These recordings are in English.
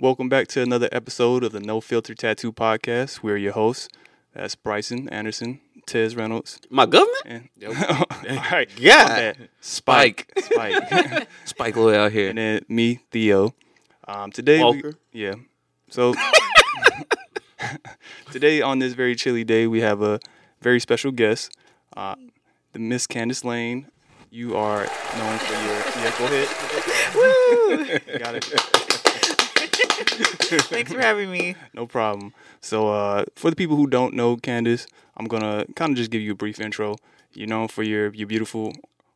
welcome back to another episode of the No Filter Tattoo Podcast. We're your hosts. That's Bryson Anderson, Tez Reynolds, My government? and all right, Yeah. my bad. Spike, Spike, Spike Lee out here. and then me, Theo. Um, today, we, yeah. So today, on this very chilly day, we have a very special guest, uh, the Miss Kandace Layne. You are known for your yeah. Go ahead. Got it. Thanks for having me. No problem. So, uh, for the people who don't know Kandace, I'm gonna kind of just give you a brief intro. You're known for your your beautiful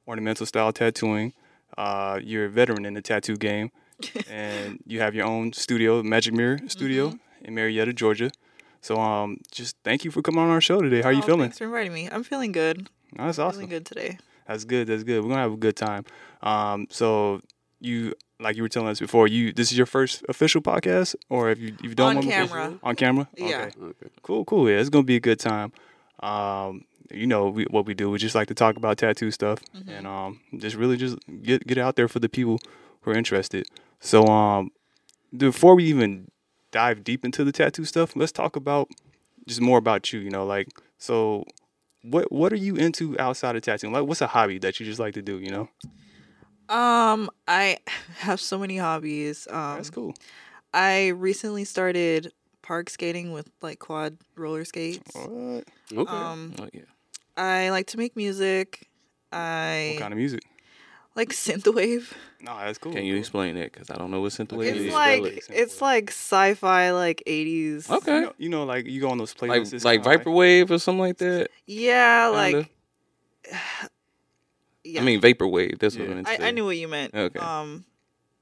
ornamental style tattooing. Uh, you're a veteran in the tattoo game, and you have your own studio, Magic Mirror Studio, Mm-hmm. in Marietta, Georgia. So, um, just thank you for coming on our show today. How are you Oh, feeling? Thanks for inviting me. I'm feeling good. Oh, that's Feeling awesome. good today. That's good. That's good. We're gonna have a good time. Um, so you like you were telling us before, you this is your first official podcast, or have you you've done On one before? camera. On camera. Yeah. Okay. Okay. Cool, cool. Yeah, it's gonna be a good time. Um, you know we, what we do. We just like to talk about tattoo stuff, Mm-hmm. and um, just really just get get out there for the people who are interested. So um, before we even dive deep into the tattoo stuff, let's talk about just more about you. You know, like so. What what are you into outside of tattooing? Like, what's a hobby that you just like to do? You know, Um, I have so many hobbies. Um, that's cool. I recently started park skating with like quad roller skates. What, Okay. Um, oh, yeah. I like to make music. I what kind of music? like synthwave. No, that's cool. Can you explain it? Because I don't know what synthwave It's is. yeah, like really it's like sci-fi, like '80s. You Okay. know, you know, like you go on those Like playlists. it's like kinda vaporwave or something like that. Yeah, Kinda? like. Yeah. I mean vaporwave. That's what I meant to I, say. I knew what you meant. Okay. Um,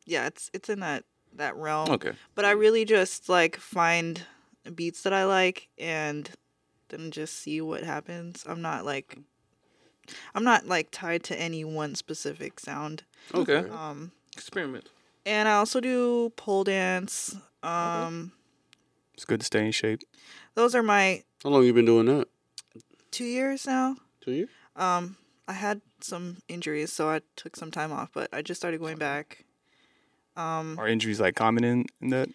yeah, it's it's in that that realm. Okay. But I really just like find beats that I like and then just see what happens. I'm not like I'm not like tied to any one specific sound. Okay. Um Experiment. and I also do pole dance. Um It's good to stay in shape. those are my How long you been doing that? 2 years now. Two years? Um I had some injuries so I took some time off, but I just started going back. Um Are injuries like common in, in that?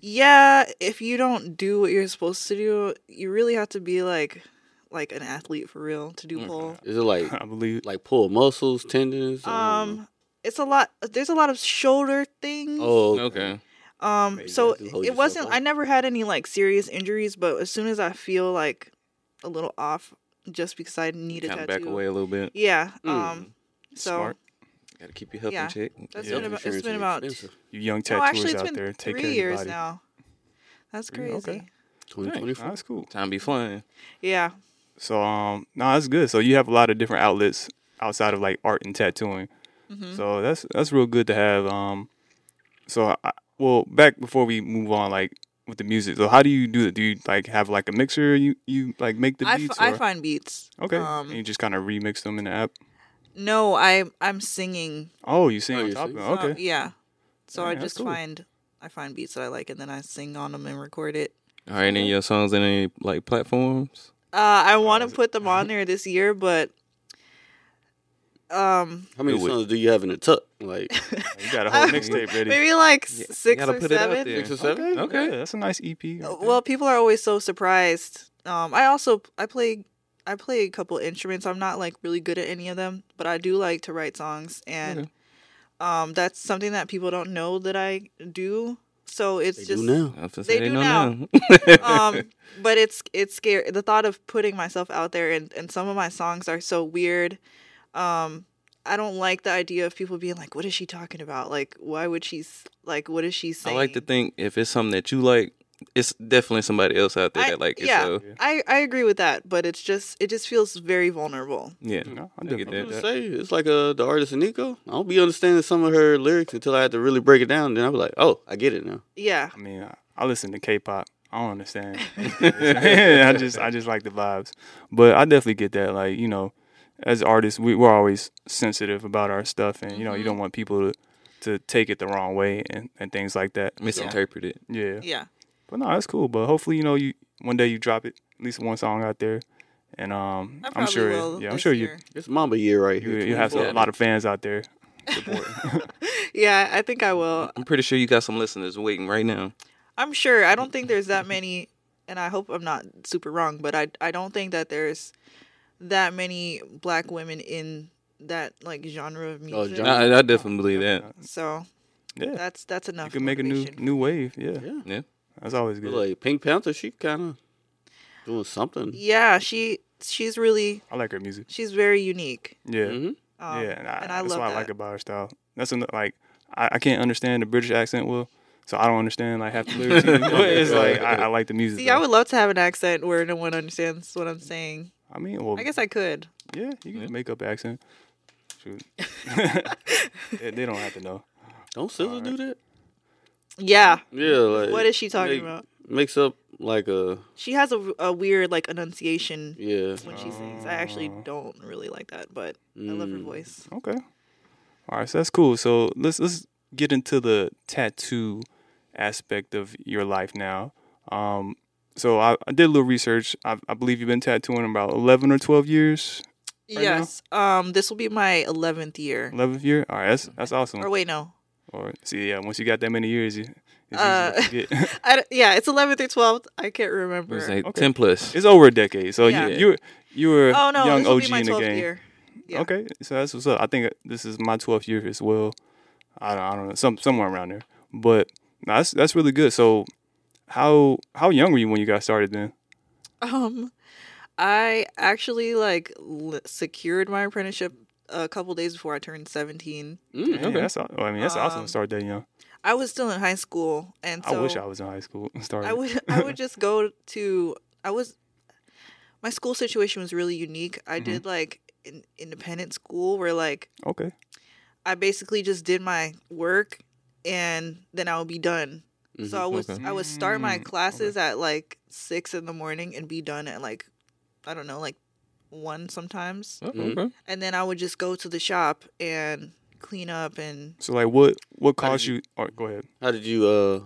Yeah, if you don't do what you're supposed to do, you really have to be like like an athlete for real to do pull. Is it like I believe. like pull muscles, tendons? or- Um it's a lot there's a lot of shoulder things. Oh, Okay. Um Maybe so you have to hold it wasn't up. I never had any like serious injuries, but as soon as I feel like a little off just because I need a Kind of tattoo. back away a little bit. Yeah. Mm. Um so Smart. Got to keep your health Yeah. in check. that's Yeah. been about, it's Insurance been about expensive. You young No, actually it's out been there, take 3 care of your years body. now. That's crazy. okay. 2024. That's cool. Time be flying. Yeah. So um, no, that's good. So you have a lot of different outlets outside of like art and tattooing. Mhm. So that's that's real good to have. Um, so I, well, back before we move on, like with the music. So how do you do it? Do you like have like a mixer? You you like make the I, f- beats? I find beats. okay. Um, and you just kind of remix them in the app. No, I I'm singing. Oh, you sing Oh, on you top sing? of it. Okay. yeah. So I just cool. find I find beats that I like and then I sing on them and record it. Are any of your songs in any like platforms? Uh, I want to put them on there this year, but um, How many songs do you have in the tuck? Like You got a whole mixtape ready. maybe like Yeah, you six gotta or put it out seven. there. six or seven? Okay. Okay. yeah, that's a nice EP. right Uh, there. Well, people are always so surprised. Um, I also I play I play a couple instruments. I'm not like really good at any of them, but I do like to write songs, and Okay. um, that's something that people don't know that I do. So it's they just do now. I was gonna They do know now. now. um but it's it's scary the thought of putting myself out there and and some of my songs are so weird um i don't like the idea of people being like what is she talking about like why would she s- like what is she saying?" I like to think if it's something that you like, it's definitely somebody else out there I- that like it. yeah. So i i agree with that but it's just it just feels very vulnerable yeah, No, I I do get get I was that. gonna say it's like uh, the artist Nico. I don't be understanding some of her lyrics until I had to really break it down. Then I was like, oh, I get it now. yeah I mean, I, I listen to K-pop. I don't understand. I just I just like the vibes, but I definitely get that. Like you know, as artists, we, we're always sensitive about our stuff, and you know, you Mhm. don't want people to to take it the wrong way and, and things like that. Misinterpret it. Yeah, yeah but no, that's cool. But hopefully, you know, you one day you drop it at least one song out there, and um, i I'm sure, will yeah, I'm sure year. It's Mamba year right you here. you you have 24. a lot of fans out there. Yeah, I think I will. I'm pretty sure you got some listeners waiting right now. I'm sure. I don't think there's that many, and I hope I'm not super wrong, but I I don't think that there's that many black women in that like genre of Oh, music. genre. I, I definitely believe that. So Yeah, that's that's enough. you can make a new new wave. Yeah, Yeah. Yeah. that's always But, good. like PinkPantheress, she kind of doing something. Yeah, she she's really I like her music. she's very unique. Yeah, hmm Um, yeah, and I, and I that's love what that. I like about her style. That's an, like I, I can't understand the British accent well, so I don't understand like half the lyrics. either, but it's like I, I like the music. See, though. I would love to have an accent where no one understands what I'm saying. I mean, well, I guess I could. yeah, you can Yeah. make up accent. Shoot, they, they don't have to know. Don't SZA Alright. do that? Yeah. Yeah, like What is she talking make- about? Mix up like a She has a, a weird like enunciation yeah. when she sings. I actually Oh. don't really like that, but I love her Mm. voice. Okay, all right, so that's cool. So let's let's get into the tattoo aspect of your life now. Um, so I, I did a little research. I, I believe you've been tattooing about eleven or twelve years. Right now? yes. Um, this will be my eleventh year. Eleventh year. All right, that's that's awesome. Or wait, no. Or see, yeah, once you got that many years, you, Uh, easy to forget. I d- yeah, it's eleventh or twelfth. I can't remember. It's like Okay. 10 plus. it's over a decade. So Yeah. you you you were oh no, young OG in the game. Yeah. Okay, so that's what's up. I think this is my twelfth year as well. I don't, I don't know, some somewhere around there. But no, that's that's really good. So how how young were you when you got started then? Um, I actually like l- secured my apprenticeship a couple days before I turned seventeen. Mm. Yeah, that's aw- I mean that's awesome Um, to start that young. I was still in high school, and so I wish I was in high school and started. I would I would just go to I was my school situation was really unique. I Mhm. did like an independent school where like okay. I basically just did my work and then I would be done. So I was Okay. I would start my Mm, okay. classes at like six in the morning and be done at like I don't know like one sometimes, Oh, Mhm. okay. and then I would just go to the shop and clean up and So like what what caused you- you? Or go ahead. How did you uh?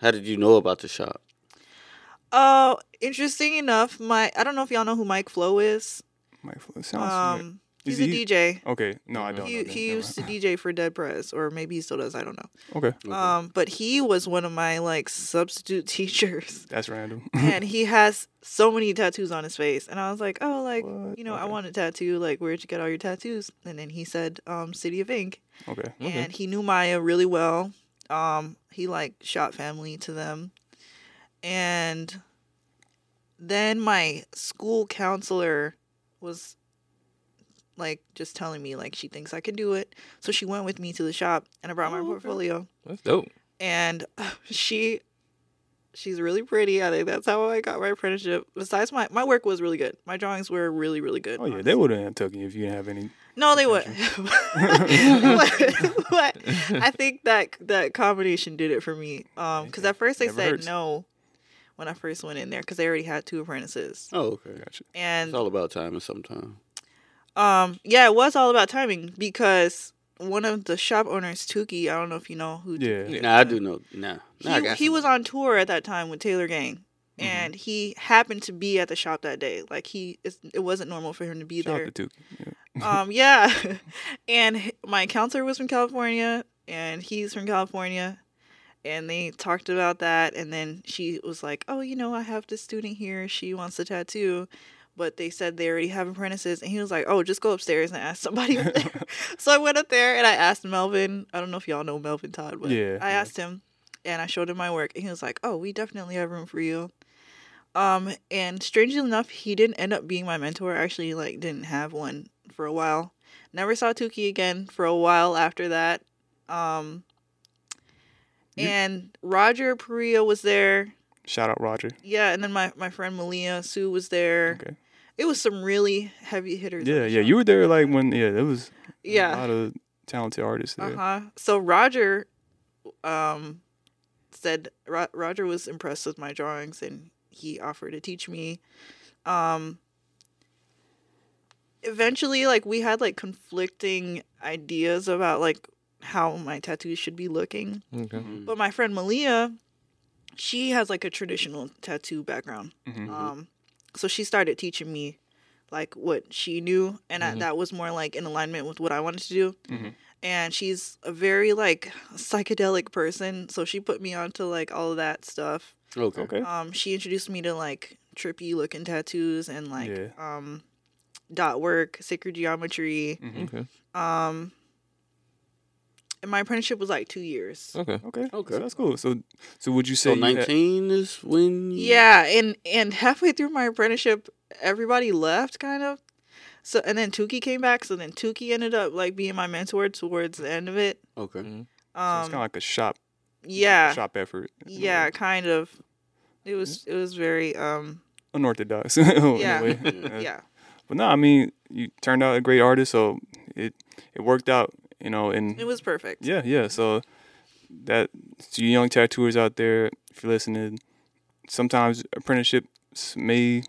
How did you know about the shop? oh interesting enough my I don't know if y'all know who Mike Flo is Mike it sounds familiar. um Is he's a he- DJ okay. No, I don't. he know he used to. DJ for Dead Prez or maybe he still does I don't know Okay, Okay. um but he was one of my like substitute teachers that's random. and he has so many tattoos on his face and i was like oh like What? you know i want a tattoo like where'd you get all your tattoos and then he said um city of ink okay. Okay. and he knew Miya really well um he like shot family to them and then my school counselor was like just telling me like she thinks i can do it so she went with me to the shop and i brought my Oh, okay. portfolio That's dope. and she she's really pretty. I think that's how I got my apprenticeship. Besides my my work was really good. My drawings were really really good. Oh yeah, honestly. they wouldn't have taken you if you didn't have any. No, they would. but, but I think that that combination did it for me. Um, because at first they Never said hurts. no when I first went in there because they already had two apprentices. Oh, okay. Gotcha. And It's all about timing sometimes. Um, yeah, it was all about timing because one of the shop owners, Tuki, I don't know if you know who. Yeah. Tuki is. Nah, I do know. Nah, nah he, he was on tour at that time with Taylor Gang, Mhm. and he happened to be at the shop that day. Like he, it's, it wasn't normal for him to be Shout there. out to Tuki. Yeah. um, yeah, and my counselor was from California, and he's from California, and they talked about that, and then she was like, "Oh, you know, I have this student here. She wants a tattoo." But they said they already have apprentices, and he was like, "Oh, just go upstairs and ask somebody up there." so I went up there and I asked Melvin. I don't know if y'all know Melvin Todd, but Yeah, I yeah. asked him, and I showed him my work, and he was like, "Oh, we definitely have room for you." Um, and strangely enough, he didn't end up being my mentor. I actually like didn't have one for a while. Never saw Tuki again for a while after that. Um, and Roger Perea was there. Shout out Roger. Yeah, and then my, my friend Malia Sue was there. Okay. It was some really heavy hitters. Yeah, yeah. You were there like when yeah, it was yeah a lot of talented artists there. Uh huh. So Roger, um, said Ro- Roger was impressed with my drawings and he offered to teach me. Um. Eventually, like we had like conflicting ideas about like how my tattoos should be looking. Okay. Mhm. But my friend Malia, she has like a traditional tattoo background. Mhm. Um, so she started teaching me like what she knew, and I, Mhm. that was more like in alignment with what I wanted to do. Mhm. and she's a very like psychedelic person. So she put me onto like all of that stuff. Okay. Okay. Um, she introduced me to like trippy looking tattoos and like Yeah. um, dot work, sacred geometry. Mhm. Okay. Um, and my apprenticeship was like two years. Okay. Okay. Okay. So that's cool. So, so would you say So you had- nineteen is when. you- Yeah, and and halfway through my apprenticeship, everybody left kind of. So and then Tuki came back. So then Tuki ended up like being my mentor towards the end of it. Okay. so it's Um, kind of like a shop. yeah, Shop effort. yeah, way. kind of. It was it was very um Unorthodox. Yeah. Yeah. yeah But no, I mean, you turned out a great artist, so it it worked out. You know, and it was perfect. Yeah, yeah. So that to you young tattooers out there, if you're listening, sometimes apprenticeships may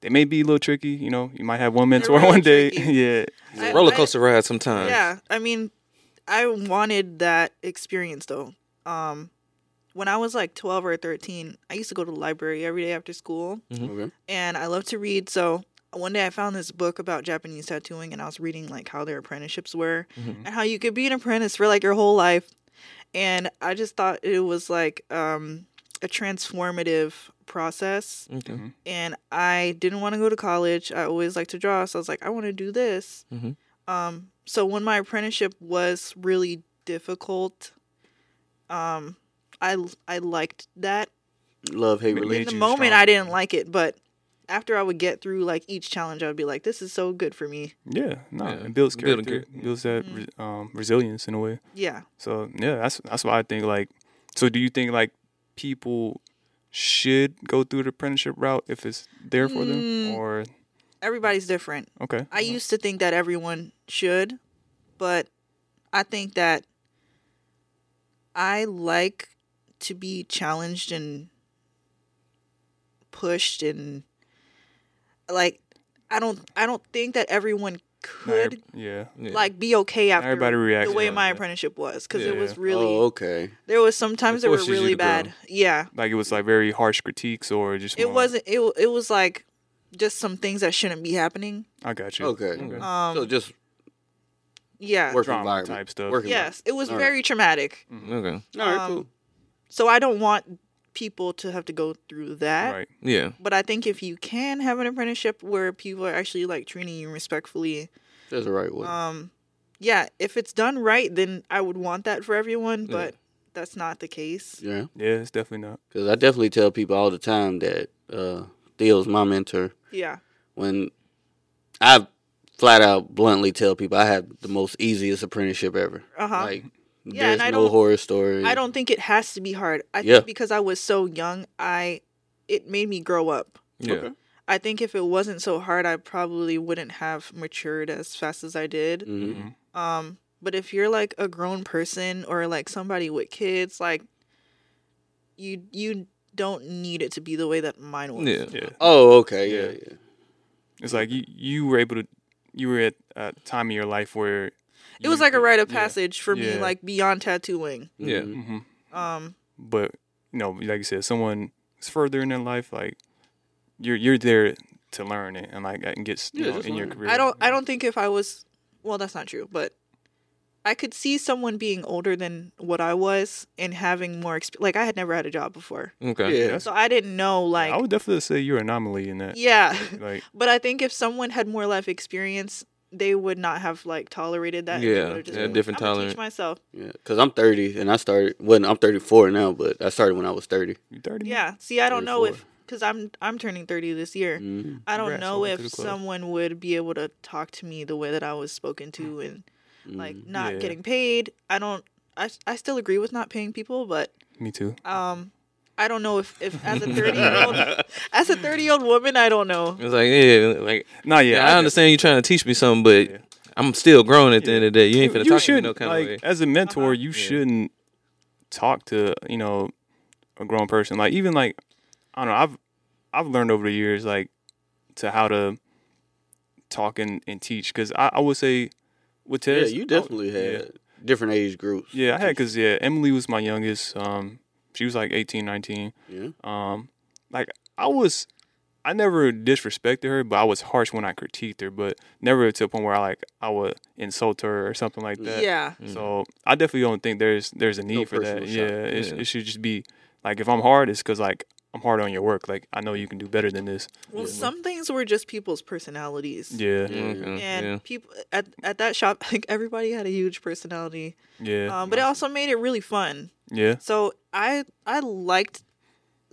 they may be a little tricky. You know, you might have one mentor really one day. yeah, It's I- a roller I- coaster ride sometimes. Yeah, I mean, I wanted that experience though. Um, when I was like twelve or thirteen, I used to go to the library every day after school. Okay. and I love to read. So one day I found this book about Japanese tattooing, and I was reading like how their apprenticeships were Mhm. and how you could be an apprentice for like your whole life. And I just thought it was like um, a transformative process. Okay. And I didn't want to go to college. I always liked to draw, so I was like, I want to do this. Mhm. Um, so when my apprenticeship was really difficult, um, I I liked that Love hate Made in the moment strong. I didn't like it, but after I would get through like each challenge, I would be like, "This is so good for me." yeah. No, Yeah. it builds Building character, char- builds that Mhm. re- um, resilience in a way. Yeah, So yeah, that's that's what I think. Like, so do you think like people should go through the apprenticeship route if it's there for them, Mm. or everybody's different. okay? I used to think that everyone should, but I think that I like to be challenged and pushed and like I don't I don't think that everyone Not every- could yeah. Yeah. like be okay after everybody reacts the way my that. apprenticeship was because Yeah, it was really Oh, okay. there was sometimes It that were really to grow. bad. Yeah, Like it was like very harsh critiques, or just it more- wasn't. It it was like just some things that shouldn't be happening. I got you. Okay. Okay. Um, so just yeah. work Drama environment type stuff. Work Yes, it was All right. very traumatic. Okay. All right. um, cool. So I don't want people to have to go through that. Right. Yeah. But I think if you can have an apprenticeship where people are actually like treating you respectfully, That's the right way. um, yeah, if it's done right, then I would want that for everyone. Yeah. But that's not the case. yeah. Yeah, it's definitely not. Because I definitely tell people all the time that uh, Theo's my mentor. Yeah. When I flat out bluntly tell people I have the most easiest apprenticeship ever. Uh huh. Like, Yeah, there's and I no don't- horror story. I don't think it has to be hard. I Yeah. think because I was so young, I it made me grow up. Yeah. Okay. I think if it wasn't so hard, I probably wouldn't have matured as fast as I did. hmm Um, but if you're like a grown person or like somebody with kids, like you you don't need it to be the way that mine was. Yeah. Yeah. Oh, okay. Yeah, Yeah. yeah. It's like you you were able to you were at a time in your life where It was like a rite of yeah. passage for me, Yeah. like beyond tattooing. Yeah. Mhm. hmm Um, But you know, like you said, someone is further in their life, like you're you're there to learn it and like and get you Yeah, know just in your learn. career. I don't I don't think if I was well, that's not true, but I could see someone being older than what I was and having more exp- like I had never had a job before. Okay. Yeah. So I didn't know like I would definitely say you're an anomaly in that. yeah. Like But I think if someone had more life experience, they would not have like tolerated that. Yeah, just yeah, like, different "I'ma tolerance." Teach myself. Yeah, because I'm 30 and I started. Well, I'm 34 now, but I started when I was 30. you thirty. Yeah. See, I don't know if because I'm I'm turning thirty this year. Mhm. I don't Congrats, know if someone would be able to talk to me the way that I was spoken to and like Mhm. not Yeah. getting paid. I don't. I I still agree with not paying people, but Me too. um, I don't know if if as a thirty year old as a thirty year old woman, I don't know. It's like yeah, like No, yeah, yeah, I understand you trying to teach me something, but Yeah. I'm still grown at the Yeah. end of the day. You ain't finna you talk to me should no kind like of way. as a mentor, Uh-huh. you Yeah. shouldn't talk to you know a grown person. Like even like I don't know. I've I've learned over the years like to how to talk and, and teach because I, I would say with Yeah, you definitely yeah. had different age groups. Yeah, I had because yeah, Emily was my youngest. Um, she was like 18, 19. Yeah. Um, like I was I never disrespected her, but I was harsh when I critiqued her, but never to a point where I like I would insult her or something like that. yeah. So I definitely don't think there's there's a need No for that. personal Yeah, it, Yeah. it should just be like if I'm hard, it's because like I'm hard on your work. Like I know you can do better than this. Well, Yeah. some things were just people's personalities. Yeah, Yeah. Okay, And yeah. people at at that shop, like everybody had a huge personality. yeah, Um, but it also made it really fun. yeah. So I I liked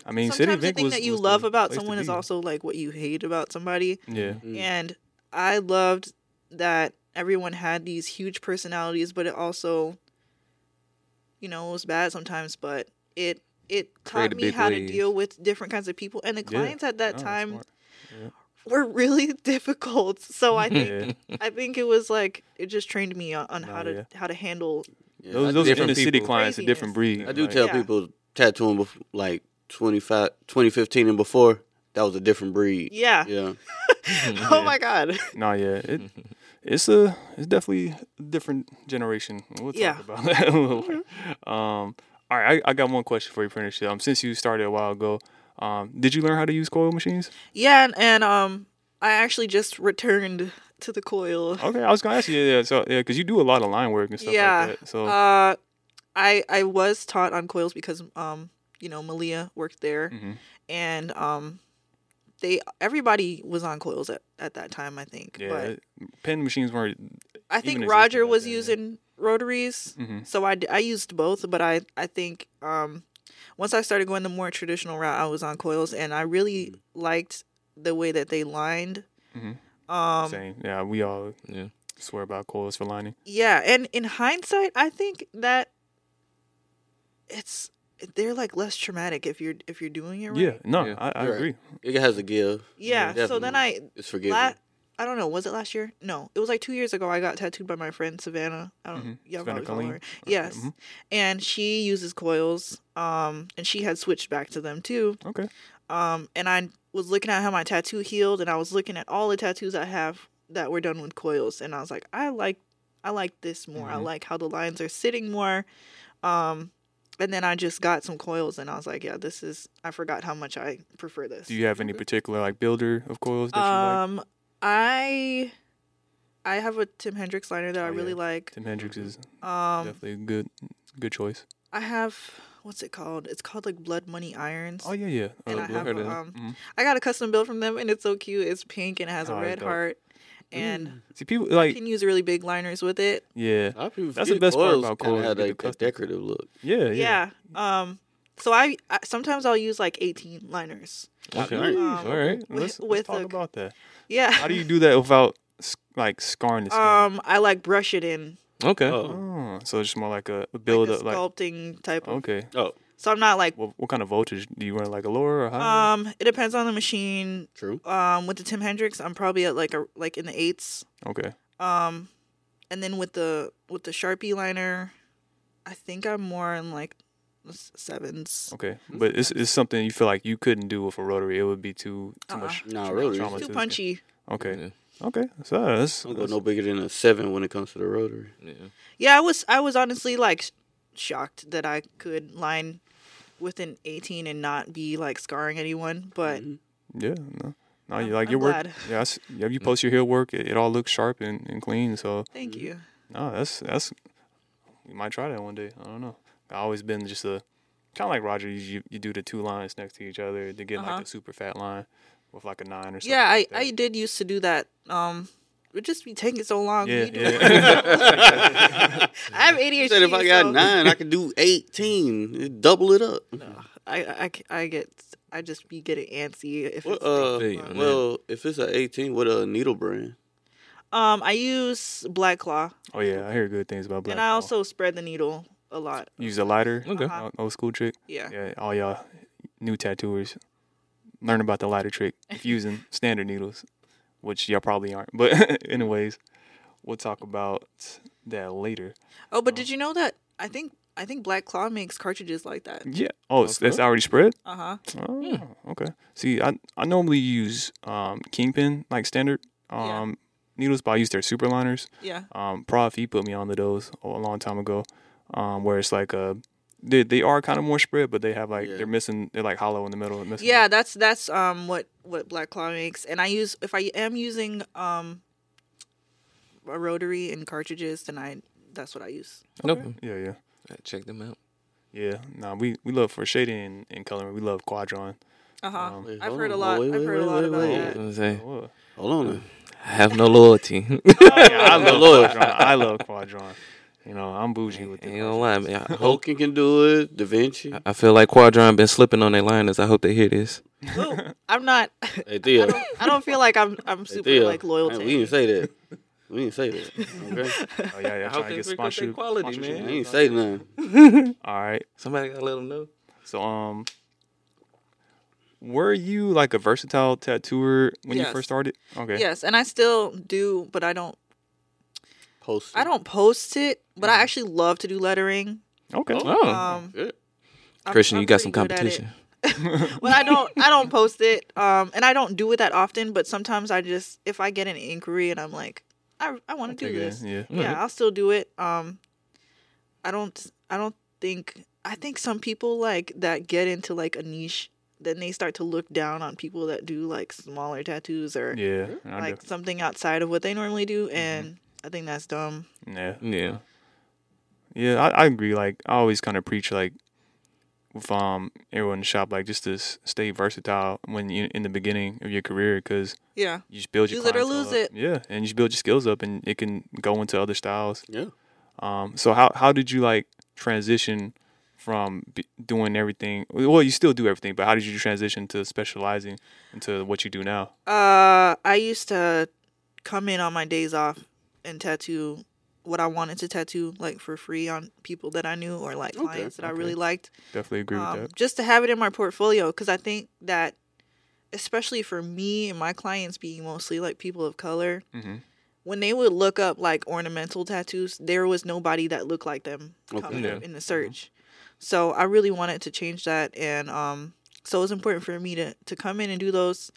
I mean, City sometimes the thing was, that you love about someone is also like what you hate about somebody. yeah, Mm. And I loved that everyone had these huge personalities, but it also, you know, it was bad sometimes, but it it taught me big how to deal with different kinds of people. And the Yeah. clients at that No, that's time smart. were really difficult. So I think Yeah, I think it was like it just trained me on, on how Nah, to yeah. how to handle. Yeah, those those different city people. clients, a different breed. I do like, tell Yeah. people tattooing bef- like 25, 2015 and before. That was a different breed. Yeah. Yeah. oh my god. No, yeah, it it's a it's definitely a different generation. We'll talk Yeah. about that a little. later. Um, all right, I, I got one question for you, Prentice. Um, since you started a while ago, um, did you learn how to use coil machines? Yeah, and, and um, I actually just returned to the coil. Okay, I was gonna ask you. Yeah, so yeah, because you do a lot of line work and stuff Yeah, like that. So Uh, I I was taught on coils because um, you know, Malia worked there, mhm. and um, they everybody was on coils at, at that time. I think. yeah, But pen machines weren't. I think Roger was using rotaries, mhm. so I used both. But I I think um, once I started going the more traditional route, I was on coils, and I really liked the way that they lined. Mhm. Um, Same. Yeah, we all Yeah. swear about coils for lining. Yeah, and in hindsight, I think that it's they're like less traumatic if you're if you're doing it right. Yeah, no, Yeah. I, I You're right. agree. It has a give. Yeah. so then I It's forgiving. la- I don't know, was it last year? No, it was like two years ago. I got tattooed by my friend Savannah. I don't Mhm. y'all Savannah probably follow Colleen? her. Yes, Mhm. and she uses coils. Um, and she had switched back to them too. Okay. Um, and I was looking at how my tattoo healed, and I was looking at all the tattoos I have that were done with coils, and I was like, I like, I like this more. I Mhm. like how the lines are sitting more. Um, and then I just got some coils, and I was like, yeah, this is. I forgot how much I prefer this. Do you have any particular like builder of coils that you like? I, I have a Tim Hendricks liner that I Oh, really yeah. like. Tim Hendricks is Um, definitely a good good choice. I have what's it called? It's called like Blood Money Irons. Oh yeah, yeah. And Uh, I Blue- have a, them. um, Mhm. I got a custom build from them, and it's so cute. It's pink and it has Oh, a red dope. heart, and Mm. See people like you like can use really big liners with it. yeah, A lot of people That's the best part about kinda coils, Had you get like the that decorative look. yeah, yeah. Yeah. Um. So I, I sometimes I'll use like 18 liners. Okay. Um, All right, with- let's, let's talk a- about that. Yeah. How do you do that without like scarring the skin? Um. I like brush it in Okay. Oh. oh, so it's more like a, a like build a up, like sculpting type. Of, okay. Oh, so I'm not like. What, what kind of voltage do you run? Like a lower or higher? Um. It depends on the machine. true. Um. With the Tim Hendricks, I'm probably at like a like in the eights. okay, Um. And then with the with the Sharpie liner, I think I'm more in like the s- sevens. okay. Hmm? But it's, it's something you feel like you couldn't do with a rotary. It would be too too Uh-uh. much. Nah, tra- rotaries trauma Too to punchy. Okay, Yeah. okay. So that's, I don't go that's no bigger than a seven when it comes to the rotary. Yeah. Yeah, I was I was honestly like sh- shocked that I could line with an 18 and not be like scarring anyone, but Mhm. yeah. No, no, you like I'm your work. glad. Yeah, I s- yeah. You mm. post your heel work. It, it all looks sharp and, and clean. So thank mm-hmm. you. no, that's that's. We might try that one day. I don't know. I always been just a kind of like Roger. You, you you do the two lines next to each other to get Uh-huh. like a super fat line with like a nine or something. Yeah, I like that. I did used to do that. Um it would just be taking so long. Yeah, yeah. I have ADHD. Said if I got so- nine, I could do eighteen. Double It'd double it up. I get I just be getting antsy if What, it's uh, feel you taking on long. that. well, if it's an eighteen, what a needle brand? um I use Black Claw Oh yeah, I hear good things about black. and I Claw. also spread the needle a lot. use a lighter. Okay. Uh-huh. Old- Old school trick. Yeah. Yeah, all y'all new tattooers learn about the lighter trick if using standard needles, which y'all probably aren't. But anyways, we'll talk about that later. Oh, but did you know that I think I think Black Claw makes cartridges like that. Yeah. Oh, it's Okay. that's already spread. Uh huh. Oh, okay. See, I I normally use um kingpin like standard um Yeah. needles, but I use their super liners. Yeah. Um, Prof he put me on to those a long time ago, um, where it's like a they they are kind of more spread, but they have like Yeah. they're missing. They're like hollow in the middle. Missing Yeah, that's that's um what what Black Claw makes, and I use if I am using um a rotary and cartridges, then I that's what I use. Nope. yeah, yeah, Check them out. yeah. Nah, we we love for shading and, and coloring. We love Quadron. Uh huh. Um, I've hold heard a lot. Wait, I've wait, heard a lot wait, about wait. I that. was gonna say, What? Hold on. I have no loyalty. I love Quadron. I love Quadron. You know, I'm bougie with Ain't it. gonna lie, man. I can do it. Da Vinci. I feel like Quadron been slipping on their liners. I hope they hear this. Ooh, I'm not. Hey I don't, I don't feel like I'm I'm super Theo. like loyal Hey, to. We didn't say that. We didn't say that. Okay. Oh yeah, yeah. I hope Trying to get pick up their sponsored. quality, sponsorship. man. I ain't say nothing. All right. Somebody gotta let them know. So um, were you like a versatile tattooer when you first started? Okay. Yes, and I still do, but I don't. Post. I don't post it, but Mm-hmm. I actually love to do lettering. Okay. Oh, Um, Good. I'm- Christian, I'm you got some pretty good at it. competition. but I don't I don't post it. Um and I don't do it that often, but sometimes I just if I get an inquiry and I'm like, I I want to do Take it in, this. Yeah. Yeah, I'll still do it. Um I don't I don't think I think some people like that get into like a niche then they start to look down on people that do like smaller tattoos or Yeah. Like something outside of what they normally do Mm-hmm. And I think that's dumb. yeah. Yeah. Yeah, I, I agree. Like I always kind of preach like with um everyone in the shop, like just to stay versatile when you in the beginning of your career, because Yeah. you just build your Use it lose up. it. Yeah, and you just build your skills up, and it can go into other styles. Yeah. Um, so how how did you like transition from b- doing everything? Well, you still do everything, but how did you transition to specializing into what you do now? Uh, I used to come in on my days off and tattoo what I wanted to tattoo, like for free on people that I knew or like Okay, clients that I really liked. Definitely agree Um, with that. just to have it in my portfolio, because I think that, especially for me and my clients being mostly like people of color, hmm when they would look up like ornamental tattoos, there was nobody that looked like them Okay. coming Yeah. up in the search. So I really wanted to change that, and um, so it was important for me to to come in and do those,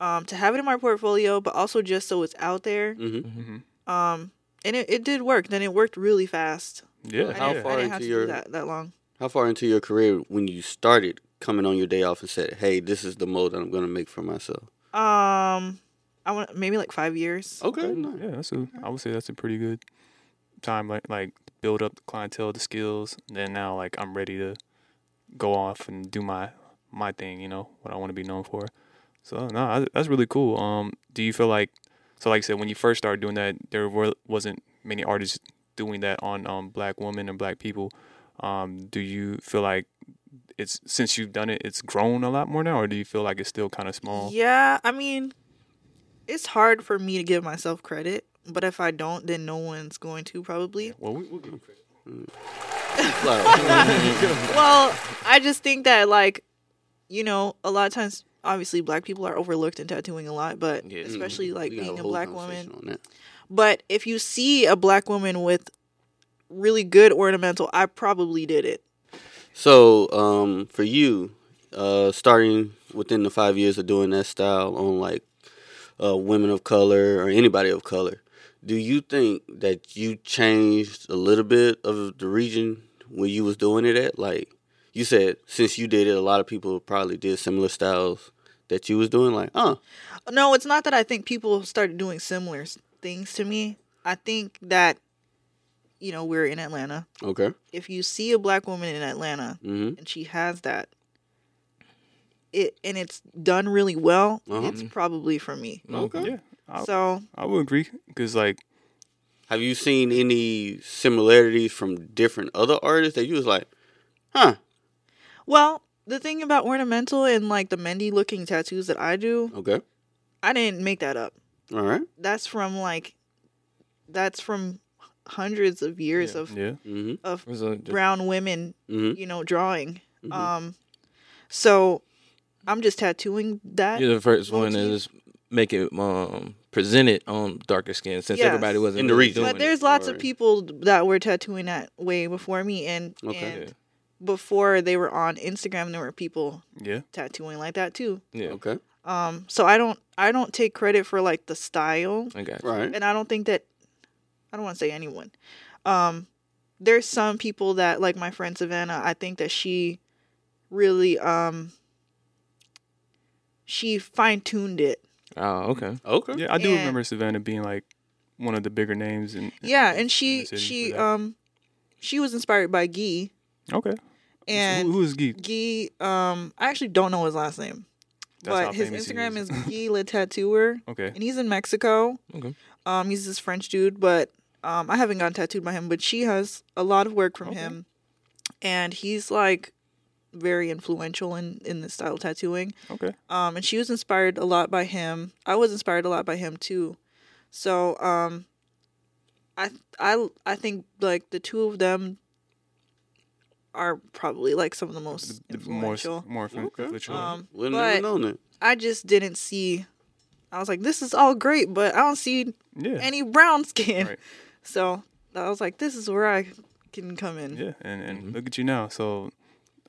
um, to have it in my portfolio, but also just so it's out there. Mm-hmm. Um, and it, it did work. Then it worked really fast. Yeah. I How didn't, yeah. far I didn't into have to your- do that that long. How far into your career when you started coming on your day off and said, "Hey, this is the mode that I'm gonna make for myself"? Um, I want maybe like five years. Okay. Okay, nice. Yeah, that's a. I would say that's a pretty good time. Like like build up the clientele, the skills. And then now like I'm ready to go off and do my my thing. You know what I want to be known for. So no, I, that's really cool. Um, do you feel like so? Like I said, when you first started doing that, there were wasn't many artists doing that on um black women and black people. Um, do you feel like it's since you've done it, it's grown a lot more now, or do you feel like it's still kind of small? Yeah, I mean, it's hard for me to give myself credit, but if I don't, then no one's going to probably. Well, we, we'll give you credit. Well, I just think that like, you know, a lot of times, obviously, black people are overlooked in tattooing a lot, but Yeah. especially like We got being a whole black woman. But if you see a black woman with really good ornamental, I probably did it. So, um, for you, uh, starting within the five years of doing that style on like uh, women of color or anybody of color, do you think that you changed a little bit of the region where you was doing it at? Like you said, since you did it, a lot of people probably did similar styles that you was doing. Like, uh, No, it's not that I think people started doing similar things to me. I think that, you know, we're in Atlanta. okay, If you see a black woman in Atlanta mm-hmm, and she has that, it and it's done really well, Uh-huh. it's probably for me. okay. Yeah, I, So I would agree because like Have you seen any similarities from different other artists that you was like, huh? Well, the thing about ornamental and like the mehndi looking tattoos that I do, Okay, I didn't make that up. all right, That's from like that's from hundreds of years Yeah. of yeah, mm-hmm, of Was a- brown women, mm-hmm. you know, drawing. Mhm. Um so I'm just tattooing that. You're the first one to motif. just make it um present it on darker skin since Yes. everybody wasn't In the really region. doing But it. there's lots of Right. people that were tattooing that way before me and Okay. and Yeah. Before they were on Instagram there were people yeah. tattooing like that too. Yeah, Okay, Um so I don't I don't take credit for like the style I got you. right. and I don't think that I don't want to say anyone. Um, there's some people that like my friend Savannah. I think that she really um she fine tuned it. Oh, okay. Okay. Yeah, I do And- remember Savannah being like one of the bigger names. and Yeah, and she she um she was inspired by Gee. okay. And who, is Geek? Guy um I actually don't know his last name. That's but his Instagram is. is Guy Le Tatooer. Okay. and he's in Mexico. Okay. Um, he's this French dude, but um, I haven't gotten tattooed by him, but she has a lot of work from Okay. him, and he's like very influential in in this style of tattooing. Okay. Um, and she was inspired a lot by him. I was inspired a lot by him too. So um, I I I think like the two of them are probably like some of the most The, the more influential. more Okay. influential. Um, Wouldn't but have known that. I just didn't see. I was like, this is all great, but I don't see yeah. any brown skin. Right. So I was like, this is where I can come in. Yeah, and and Mhm. look at you now. So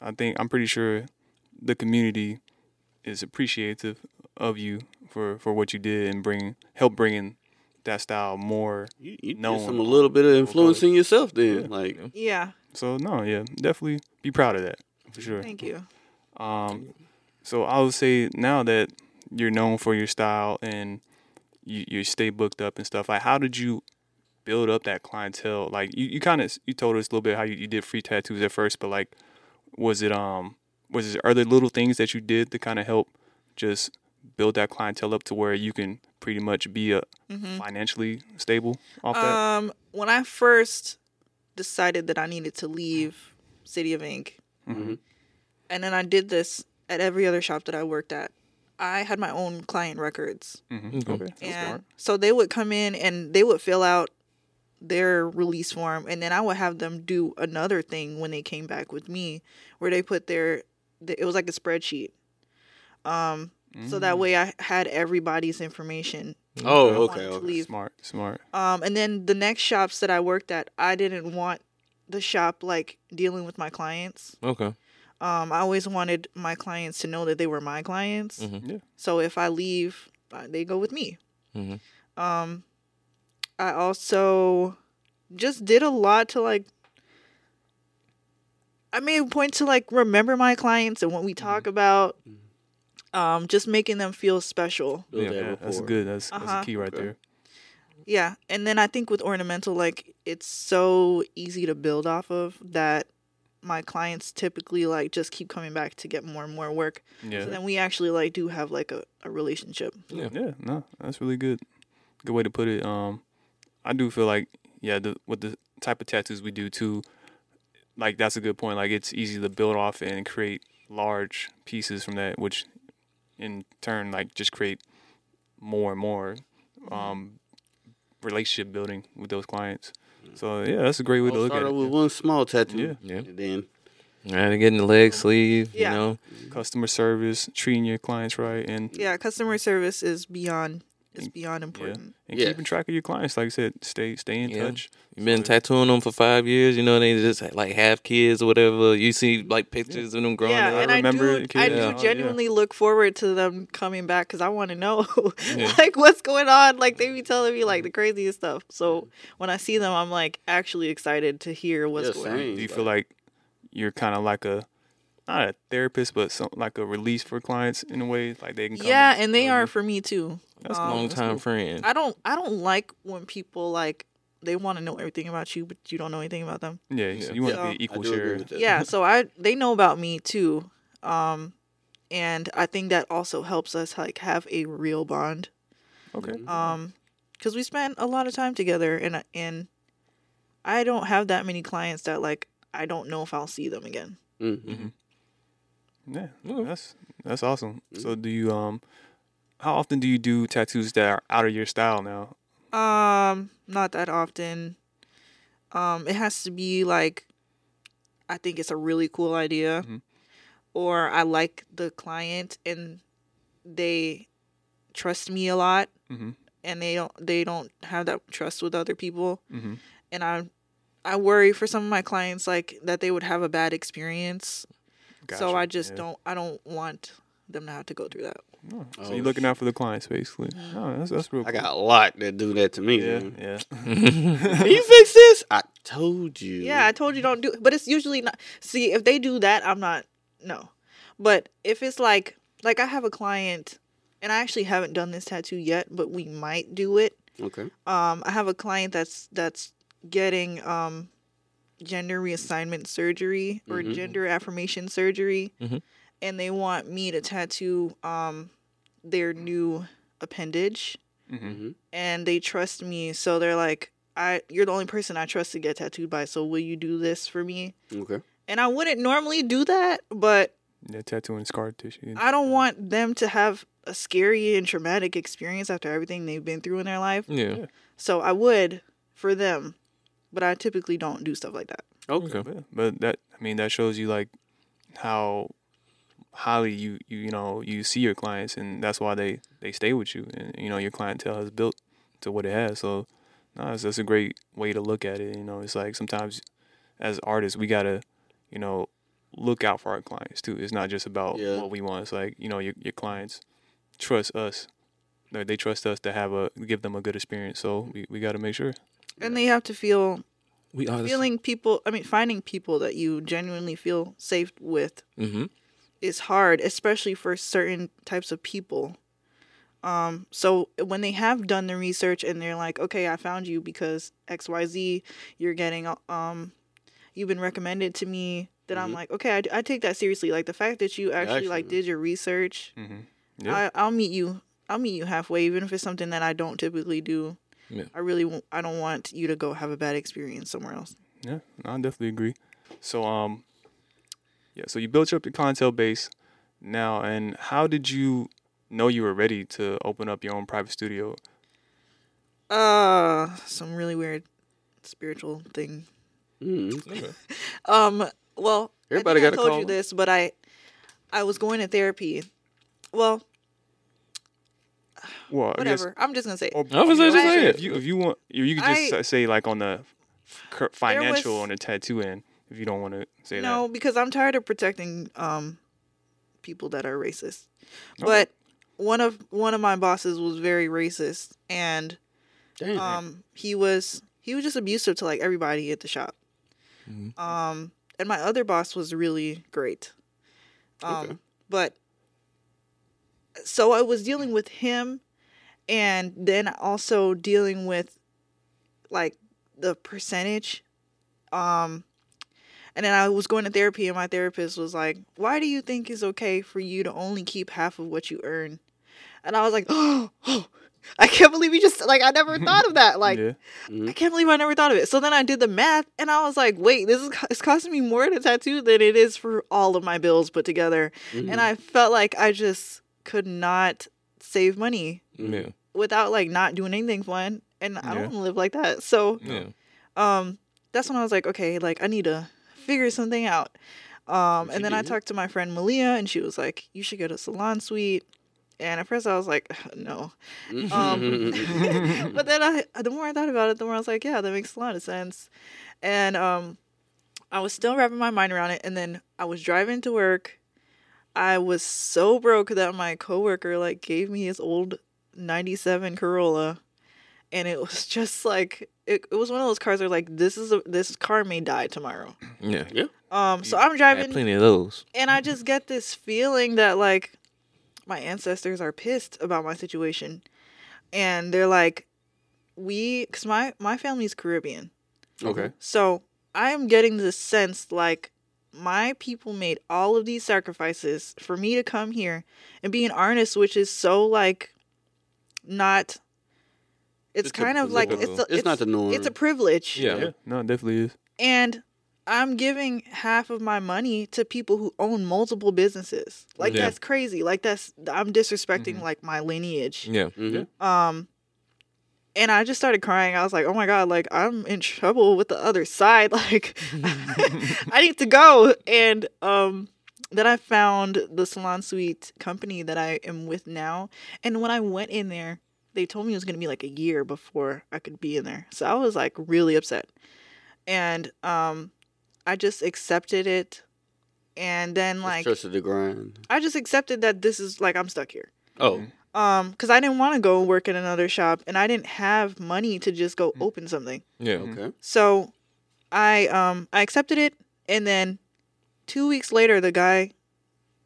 I think I'm pretty sure the community is appreciative of you for for what you did and bring help bringing that style more. You, you known did some a little bit of influencing yourself then. Yeah. Like Yeah. So no, yeah, definitely be proud of that for sure. Thank you. Um, so I would say now that you're known for your style and you you stay booked up and stuff, like how did you build up that clientele? Like you, you kind of you told us a little bit how you, you did free tattoos at first, but like was it um was it are there little things that you did to kind of help just build that clientele up to where you can pretty much be a hmm financially stable off that? Um, when I first decided that I needed to leave City of Ink, Mhm. and then I did this at every other shop that I worked at, I had my own client records. Mhm. Okay. Okay, and so they would come in and they would fill out their release form and then I would have them do another thing when they came back with me where they put their it was like a spreadsheet um so that Mm. way I had everybody's information Oh, I okay, to okay. leave. Smart, smart. um and then the next shops that I worked at I didn't want the shop like dealing with my clients Okay. um I always wanted my clients to know that they were my clients Mhm. Yeah. so if I leave uh, they go with me Mhm. um, I also just did a lot to like. I made a point to like remember my clients and what we talk about. Um, just making them feel special. Build Yeah, that Yeah, that's good. That's that's Uh-huh. a key right Okay. there. Yeah, and then I think with ornamental, like it's so easy to build off of that. My clients typically like just keep coming back to get more and more work. Yeah. So then we actually like do have like a, a relationship. Yeah. Yeah, no, that's really good. Good way to put it. Um, I do feel like yeah, the with the type of tattoos we do too, like that's a good point. Like it's easy to build off and create large pieces from that, which in turn like just create more and more um relationship building with those clients. So yeah, that's a great way to I'll look at off it. with one small tattoo. Yeah. Yeah. And then And getting the leg sleeve, Yeah. you know. Customer service, treating your clients right, and Yeah, customer service is beyond is beyond important. and Yeah. keeping track of your clients. Like I said, stay stay in Yeah. touch. You've been So- tattooing them for five years, you know, they just like have kids or whatever. You see like pictures of them growing yeah, up. and I I, do. the I do Yeah. genuinely look forward to them coming back because I want to know, Yeah. like, what's going on. Like, they be telling me like the craziest stuff. So when I see them, I'm like actually excited to hear what's Yeah, going on. Do you feel like you're kind of like a not a therapist, but some like a release for clients in a way, like they can come Yeah, and they are you? for me too. That's Um, Long time cool. friend. I don't. I don't like when people like they want to know everything about you, but you don't know anything about them. Yeah, Yeah. so you want Yeah. to I be equal share. yeah so i they know about me too um and i think that also helps us like have a real bond Okay. Mhm. um because we spent a lot of time together and I- and i don't have that many clients that like i don't know if i'll see them again Mhm. Yeah, Okay. that's that's awesome. Mm-hmm. So do you um, how often do you do tattoos that are out of your style now? um not that often um it has to be like i think it's a really cool idea Mhm. or i like the client and they trust me a lot Mm-hmm. and they don't they don't have that trust with other people Mm-hmm. and i i worry for some of my clients like that they would have a bad experience so i just don't i don't want them to have to go through that Oh, so Oh, you're looking out for the clients, basically. Oh, that's that's real. I cool. got a lot that do that to me. Yeah, man. yeah. Can you fix this? I told you. Yeah, I told you don't do but it's usually not see if they do that, I'm not no. But if it's like like I have a client and I actually haven't done this tattoo yet, but we might do it. Okay. Um I have a client that's that's getting um gender reassignment surgery or Mhm. gender affirmation surgery Mhm. and they want me to tattoo um their new appendage Mm-hmm. hmm and they trust me so they're like I you're the only person I trust to get tattooed by so will you do this for me Okay. and I wouldn't normally do that, but Yeah, tattooing scar tissue. I don't want them to have a scary and traumatic experience after everything they've been through in their life. Yeah. So I would for them, but I typically don't do stuff like that. Okay. Okay. But, but that I mean that shows you like how highly you, you you know you see your clients and that's why they they stay with you and you know your clientele has built to what it has so no, that's, that's a great way to look at it you know it's like sometimes as artists we gotta you know look out for our clients too it's not just about Yeah. what we want it's like you know your, your clients trust us they they trust us to have a give them a good experience so we, we got to make sure And they have to feel We are feeling people, I mean finding people that you genuinely feel safe with Mm-hmm. is hard, especially for certain types of people. Um, so when they have done the research and they're like, okay, I found you because X, Y, Z, you're getting, um, you've been recommended to me. That I'm Mhm. like, okay, I, I take that seriously. Like the fact that you actually like actually. did your research, mm-hmm. yeah I, I'll meet you. I'll meet you halfway, even if it's something that I don't typically do. Yeah. I really, won't, I don't want you to go have a bad experience somewhere else. Yeah, I definitely agree. So um yeah, so you built up your clientele base now and how did you know you were ready to open up your own private studio? Uh, some really weird spiritual thing Mm. Um. Well, Everybody I think got a I told call. you this, but I, I was going to therapy. Well, Well, I guess whatever. I'm just gonna say. it. or- I was gonna say, if say if it. you if you want you, you could just I- s- say like on the financial was- on the tattoo end if you don't want to say no, that. No, because I'm tired of protecting um, people that are racist. Okay. But one of one of my bosses was very racist, and Damn. um, he was he was just abusive to like everybody at the shop. Mhm. Um, and my other boss was really great. Um, Okay. but so I was dealing with him, and then also dealing with like the percentage. Um, and then I was going to therapy, and my therapist was like, "Why do you think it's okay for you to only keep half of what you earn?" And I was like, "Oh, I can't believe you just like I never thought of that. Like, yeah. I can't believe I never thought of it. So then I did the math, and I was like, "Wait, this is it's costing me more to tattoo than it is for all of my bills put together." Mhm. And I felt like I just could not save money Yeah. without like not doing anything fun, and I don't want to live like that. So um that's when I was like, okay, like I need to figure something out. Um and then I talked to my friend Malia and she was like, you should get a salon suite. And at first I was like, no. Um, but then I the more I thought about it, the more I was like, yeah, that makes a lot of sense. And um I was still wrapping my mind around it and then I was driving to work. I was so broke that my coworker like gave me his old 97 Corolla and it was just like it, it was one of those cars where like this is a this car may die tomorrow. Yeah. Yeah. Um so I'm I had driving plenty of those. and I just get this feeling that like my ancestors are pissed about my situation, and they're like, we, cause my my family's Caribbean, Okay. so I am getting this sense like my people made all of these sacrifices for me to come here and be an artist, which is so like not. It's, It's a- kind of like typical. it's a, It's not the norm. It's a privilege Yeah. Yeah. No, it definitely is. and I'm giving half of my money to people who own multiple businesses. Like Yeah. that's crazy. Like that's I'm disrespecting Mhm. like my lineage. Yeah. Mhm. Um and I just started crying. I was like, "Oh my god, like I'm in trouble with the other side. Like I need to go." And um then I found the Salon Suite company that I am with now. And when I went in there, they told me it was going to be like a year before I could be in there. So I was like really upset. And um I just accepted it. And then Just like trusted the grind. I just accepted that this is like I'm stuck here. Oh, Um, because I didn't want to go work at another shop, and I didn't have money to just go open something. Yeah. okay. So, I um I accepted it, and then two weeks later, the guy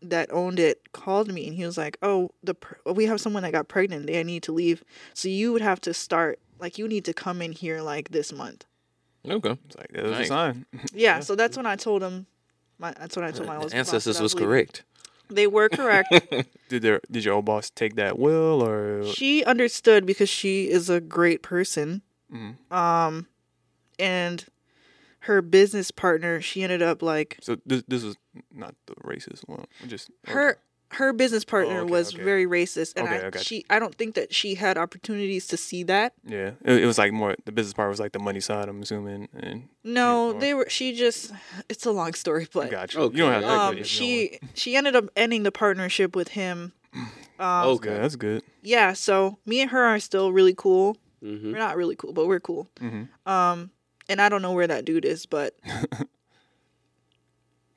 that owned it called me, and he was like, "Oh, the pr- we have someone that got pregnant. They need to leave, so you would have to start like you need to come in here like this month." Okay. It's like that was a sign. Yeah, so that's when I told him. My, that's when I told my old The ancestors I was correct. They were correct. Did their did your old boss take that well or she understood because she is a great person. Mhm. Um, and her business partner, she ended up like so this this was not the racist one. Just her her business partner okay, was okay. very racist, and Okay, I, I she I don't think that she had opportunities to see that. Yeah, it, it was like more the business part was like the money side. I'm assuming, and No, or- they were. She just. It's a long story, but got you. Okay, You don't have to. yeah. um, she she ended up ending the partnership with him. Um, Okay. That's good. Yeah, so me and her are still really cool. Mm-hmm. We're not really cool, but we're cool. hmm Um, and I don't know where that dude is, but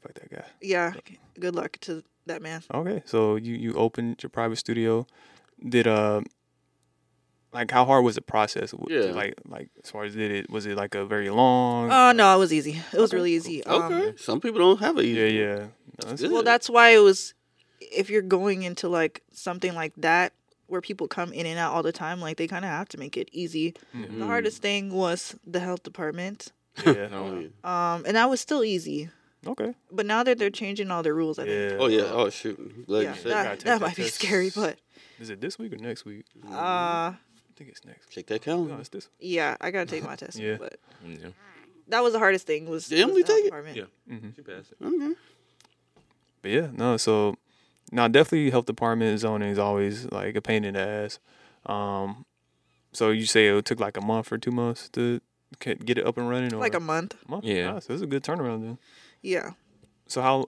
Fuck that guy. yeah, good luck to that man. Okay, so you you opened your private studio. Did uh, like how hard was the process? Yeah. Like like as far as did it was it like a very long? Oh no, it was easy. It was Okay, really easy. Um, Okay. Some people don't have it. Yeah, Easy. yeah. No, that's- Well, that's why it was. If you're going into like something like that, where people come in and out all the time, like they kind of have to make it easy. Mhm. The hardest thing was the health department. Oh yeah. um, and that was still easy. Okay. But now that they're changing all the rules, I think. Yeah. Oh yeah. Oh shoot. Glad Yeah, you said that, that that might be scary, but Is it this week or next week? uh, I think it's next. Check that No, calendar. it's this. yeah, I gotta take my test. Yeah. But Yeah. that was the hardest thing. Was, Did was Emily the health take it? department. Yeah. hmm She passed it. Okay. But yeah, no. So, now definitely health department zoning is always like a pain in the ass. Um, so you say it took like a month or two months to ca- get it up and running, or Like a month. month? Yeah. Ah, so it's a good turnaround then. Yeah. So how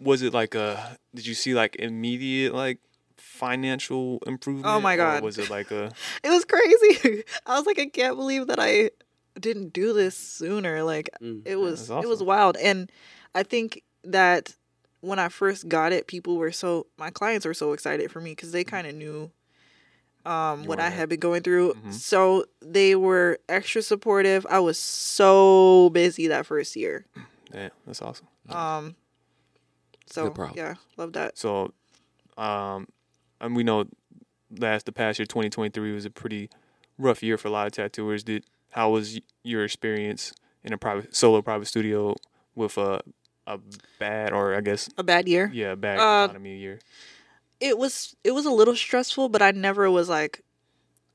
was it like? A did you see like immediate like financial improvement? Oh my or God. was it like a It was crazy. I was like, I can't believe that I didn't do this sooner. Like Mm. it was that's it was wild. And I think that when I first got it, people were so my clients were so excited for me because they kind of knew um, what I had been going through. Mhm. So they were extra supportive. I was so busy that first year. Damn? That's awesome. Um, so Good problem. yeah, love that. So, um, and we know last the past year, 2023 was a pretty rough year for a lot of tattooers. Did how was your experience in a private solo private studio with a a bad or I guess A bad year. yeah a bad Uh, economy year? It was it was a little stressful, but I never was like,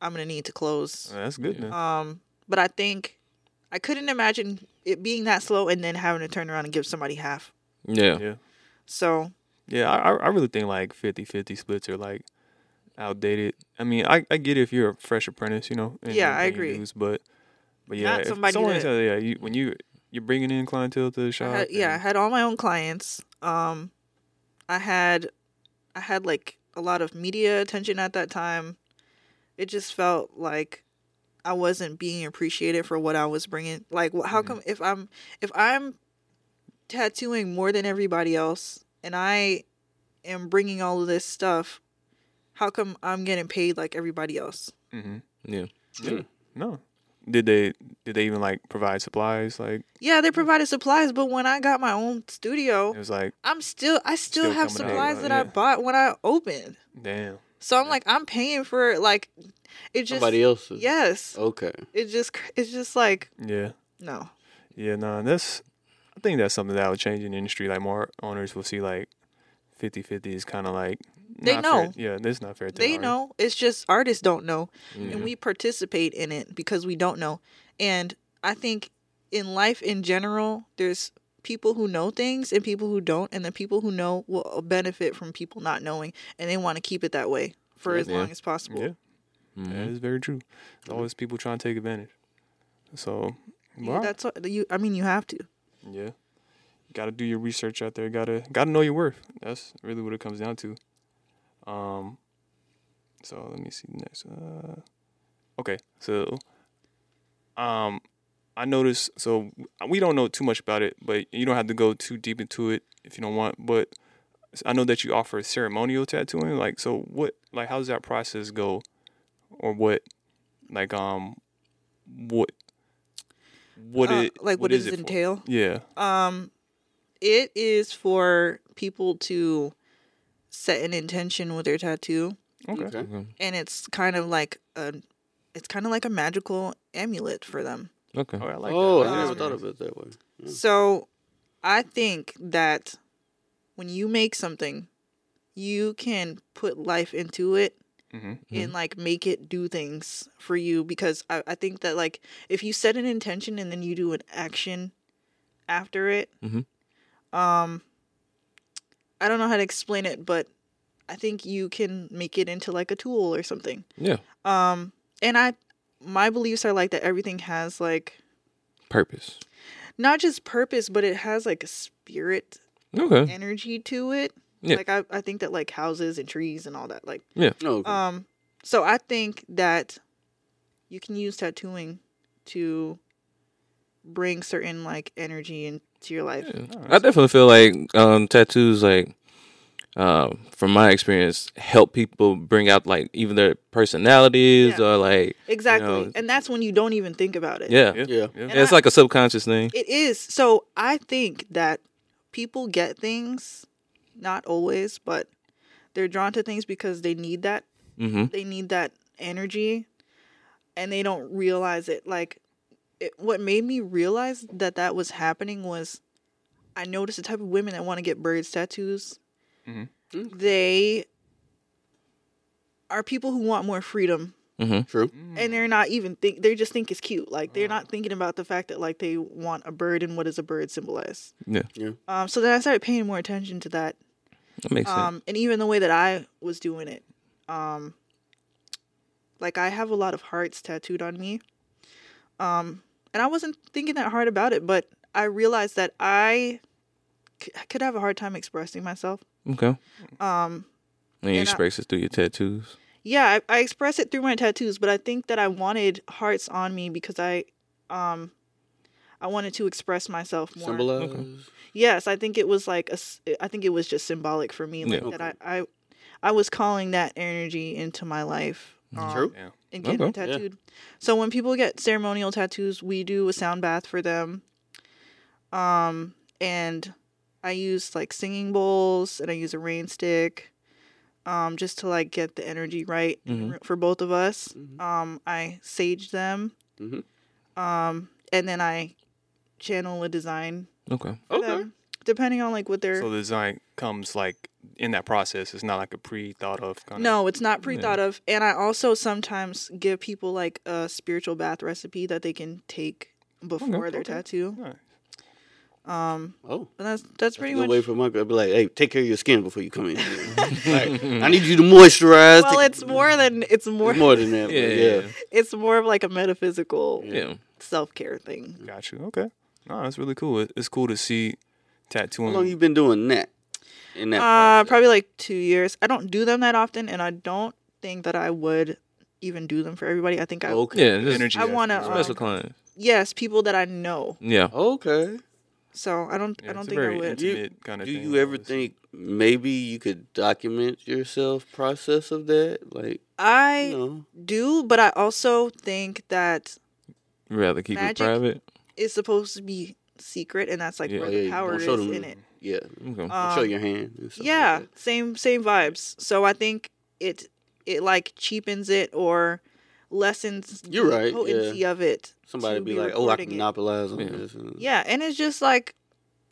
I'm gonna need to close. That's good. yeah. Um, but I think I couldn't imagine it being that slow and then having to turn around and give somebody half. Yeah. yeah, So yeah. I I- I really think like 50-50 splits are like outdated. I mean, I, I get it if you're a fresh apprentice, you know. and Yeah, I agree. dues, but but yeah, Not if somebody someone that- says, yeah, you when you you're bringing in clientele to the I shop. had, yeah, I had all my own clients. Um, I had, I had like a lot of media attention at that time. It just felt like I wasn't being appreciated for what I was bringing. Like, wh- how come if I'm if I'm tattooing more than everybody else and I am bringing all of this stuff, how come I'm getting paid like everybody else? Mm-hmm. Yeah. Yeah. No. Did they did they even like provide supplies? Like Yeah, they provided supplies, but when I got my own studio, it was like, I'm still I still, Still have coming out, supplies uh, that I bought when I opened. damn. So I'm like I'm paying for like it just Somebody else's. Yes. Okay. It just it's just like Yeah. no. Yeah, no, that's I think that's something that would change in the industry. Like more owners will see like 50-50 is kind of like They not fair- know. Yeah, that's not fair. To They ours. know. It's just artists don't know Yeah. and mm-hmm. we participate in it because we don't know. And I think in life in general there's people who know things and people who don't and the people who know will benefit from people not knowing and they want to keep it that way for as Yeah. long as possible. Yeah, Mhm. that is very true. There's always people trying to take advantage. So, Yeah, well, That's what you I mean you have to. yeah, you got to do your research out there. Got to got to know your worth. That's really what it comes down to. Um. So let me see next. Uh, okay, so um, I noticed. So we don't know too much about it, but you don't have to go too deep into it if you don't want. But I know that you offer ceremonial tattooing. Like, so what? like how does that process go, or what, like um, what, what Uh, it like what does it it for? entail? Yeah. Um, it is for people to set an intention with their tattoo, Okay. Okay. Okay. and it's kind of like a, it's kind of like a magical amulet for them. Okay. Oh, I like oh, that. I never thought of it that way. Yeah. So, I think that when you make something, you can put life into it hmm and like make it do things for you because I, I think that like if you set an intention and then you do an action after it Mhm. um i don't know how to explain it but i think you can make it into like a tool or something Yeah. um and i my beliefs are like that everything has like Purpose. not just purpose but it has like a spirit Okay. energy to it Yeah. like I, I think that like houses and trees and all that like No, okay. um, so I think that you can use tattooing to bring certain like energy into your life. Yeah. I definitely feel like um, tattoos, like um, from my experience, help people bring out like even their personalities Yeah. or like Exactly. know- and that's when you don't even think about it. yeah, Yeah. Yeah. Yeah. And it's I- like a subconscious thing. It is. So I think that people get things, not always, but they're drawn to things because they need that. Mm-hmm. They need that energy and they don't realize it. Like, it, what made me realize that that was happening was I noticed the type of women that want to get birds tattoos. Mhm. Mm. They are people who want more freedom Mm-hmm. True. and they're not even think they just think it's cute like they're not thinking about the fact that like they want a bird and what does a bird symbolize Yeah. Yeah. um so then i started paying more attention to that That makes sense. um and even the way that i was doing it um like i have a lot of hearts tattooed on me um and i wasn't thinking that hard about it but i realized that i c- could have a hard time expressing myself Okay. um And you and I- express it through your tattoos. yeah I, I express it through my tattoos but i think that i wanted hearts on me because i um i wanted to express myself more Symbolize. yes i think it was like a. I think it was just symbolic for me like Yeah. that I, I i was calling that energy into my life um, True. Yeah. and getting it Okay. Yeah. tattooed so when people get ceremonial tattoos we do a sound bath for them um and i use like singing bowls and i use a rain stick um just to like get the energy right in the Mhm. for both of us Mhm. um i sage them Mhm. um and then i channel a design Okay. for Okay. them depending on like what they're So the design comes like in that process. It's not like a pre-thought of kind of. no it's not pre-thought of and i also sometimes give people like a spiritual bath recipe that they can take before their okay. tattoo Nice. Um Oh. and that's that's pretty Pretty good much way for my girl. Be like, hey, take care of your skin before you come in. like, I need you to moisturize. well Take- it's more than it's more It's more than that. Yeah. yeah. Yeah. it's more of like a metaphysical Yeah. self-care thing Got you. Okay. No, that's really cool. It's cool to see tattooing. How tattooing. long you been doing that? In that. uh probably like two years i don't do them that often and i don't think that i would even do them for everybody i think i Okay. Yeah. Energy. I wanna, special um, clients. yes people that i know Yeah. Okay. So i don't Yeah, i don't it's a think i would You- intimate kind of Do thing. you ever think maybe you could document yourself process of that? Like, i you know, do but i also think that You rather keep Magic? it private. it's supposed to be secret and that's like Yeah. where Oh, the power don't is show them- in it yeah, Okay. Um, show your hand. And stuff yeah Like same same vibes so i think it it like cheapens it or lessens You're the right, potency of it. Somebody be be like, oh, I recording can it. monopolize on Yeah. this. and- yeah and it's just like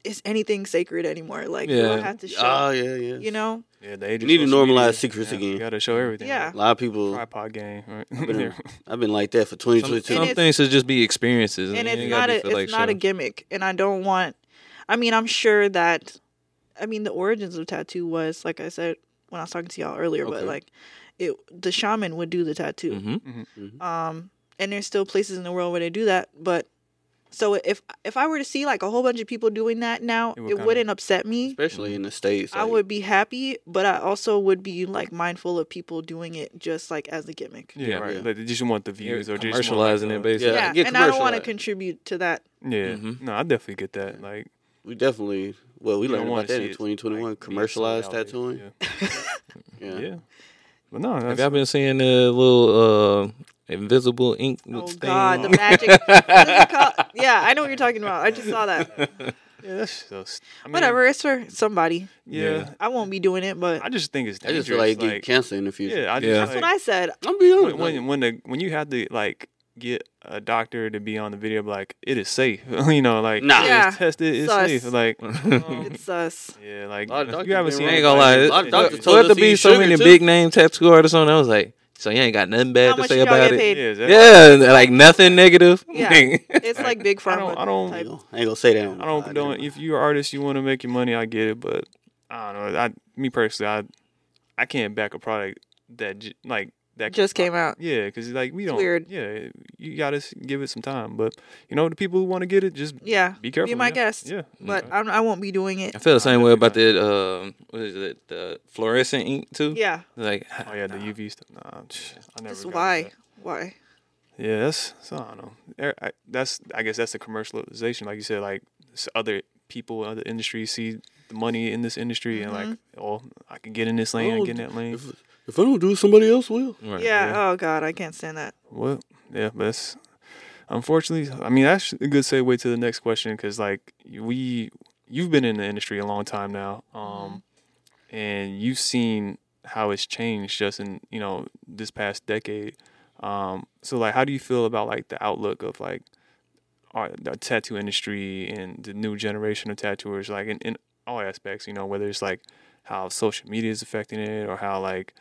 is anything sacred anymore like do i have to show Oh yeah, yeah. you know Yeah, the age You need to normalize media, secrets yeah, again. You gotta show everything. Yeah. A lot of people. Tripod game. Right? I've been, I've been like that for Some, 2022. some it's- things should just be experiences, and it it's not a it's like, not a gimmick and i don't want i mean i'm sure that i mean the origins of tattoo was like i said when i was talking to y'all earlier but like it the shaman would do the tattoo Mhm. um and there's still places in the world where they do that but so if if i were to see like a whole bunch of people doing that now It it, would kinda- wouldn't upset me especially in the states. i would be happy but i also would be like mindful of people doing it just like as a gimmick Yeah, Yeah. right. Yeah. Like, they just want the You're views or they just commercializing it, basically. Yeah, yeah, and i don't want to contribute to that Yeah. Mhm. No, I definitely get that. Like, We definitely. Well, we learned about that in 2021. like, being commercialized tattooing. Yeah. Yeah. yeah. But no, Have y'all been seeing the little uh, invisible ink Oh thing? God, the magic. what is it called? Yeah, I know what you're talking about. I just saw that. yeah, that's just I mean, Whatever, it's for somebody. Yeah, Yeah. I won't be doing it, but I just think it's Dangerous. I just feel like you get like, cancer in the future. yeah, I just Yeah. that's like, what I said. I'm be honest. when, when when the when you have the like get a doctor to be on the video, like it is safe. you know, like Nah. Yeah. it's tested, it's Sus. safe. Like It's us. yeah, like A lot of you haven't been seen. I wrong. ain't gonna lie. A It, lot of doctors told us to to be so many too. big name tattoo artists on, I was like, so you ain't got nothing bad How to say about it. paid? Yeah, is Yeah, like nothing negative. Yeah. It's like big I don't. I don't. I type. ain't gonna, I ain't gonna say that. I don't don't. If you're an artist, you want to make your money. I get it, but I don't know. I me personally, I I can't back a product that like that Just came out. Yeah, because like we don't. weird. Yeah, you gotta give it some time. But you know, the people who want to get it, just Yeah. be careful. Be my yeah. guest. Yeah, But I'm, I won't be doing it. I feel the same way about definitely that. Um, what is it? The fluorescent ink too. Yeah. Like, Oh yeah, the UV stuff. Nah, sh- I never. Just why? that. Why? Yeah, that's so I don't know. Er- I, that's I guess that's the commercialization, like you said. Like other people, other industries see the money in this industry, and like, oh, I can get in this lane, Oh, get in that lane. If, if I don't do it, somebody else will. right, Yeah. Oh God, I can't stand that. Well, yeah, but that's unfortunately. I mean, that's a good segue to the next question because, like, we you've been in the industry a long time now, um, and you've seen how it's changed just in you know this past decade. Um, so, like, how do you feel about like the outlook of like our, the tattoo industry and the new generation of tattooers, like in, in all aspects? You know, whether it's like how social media is affecting it or how like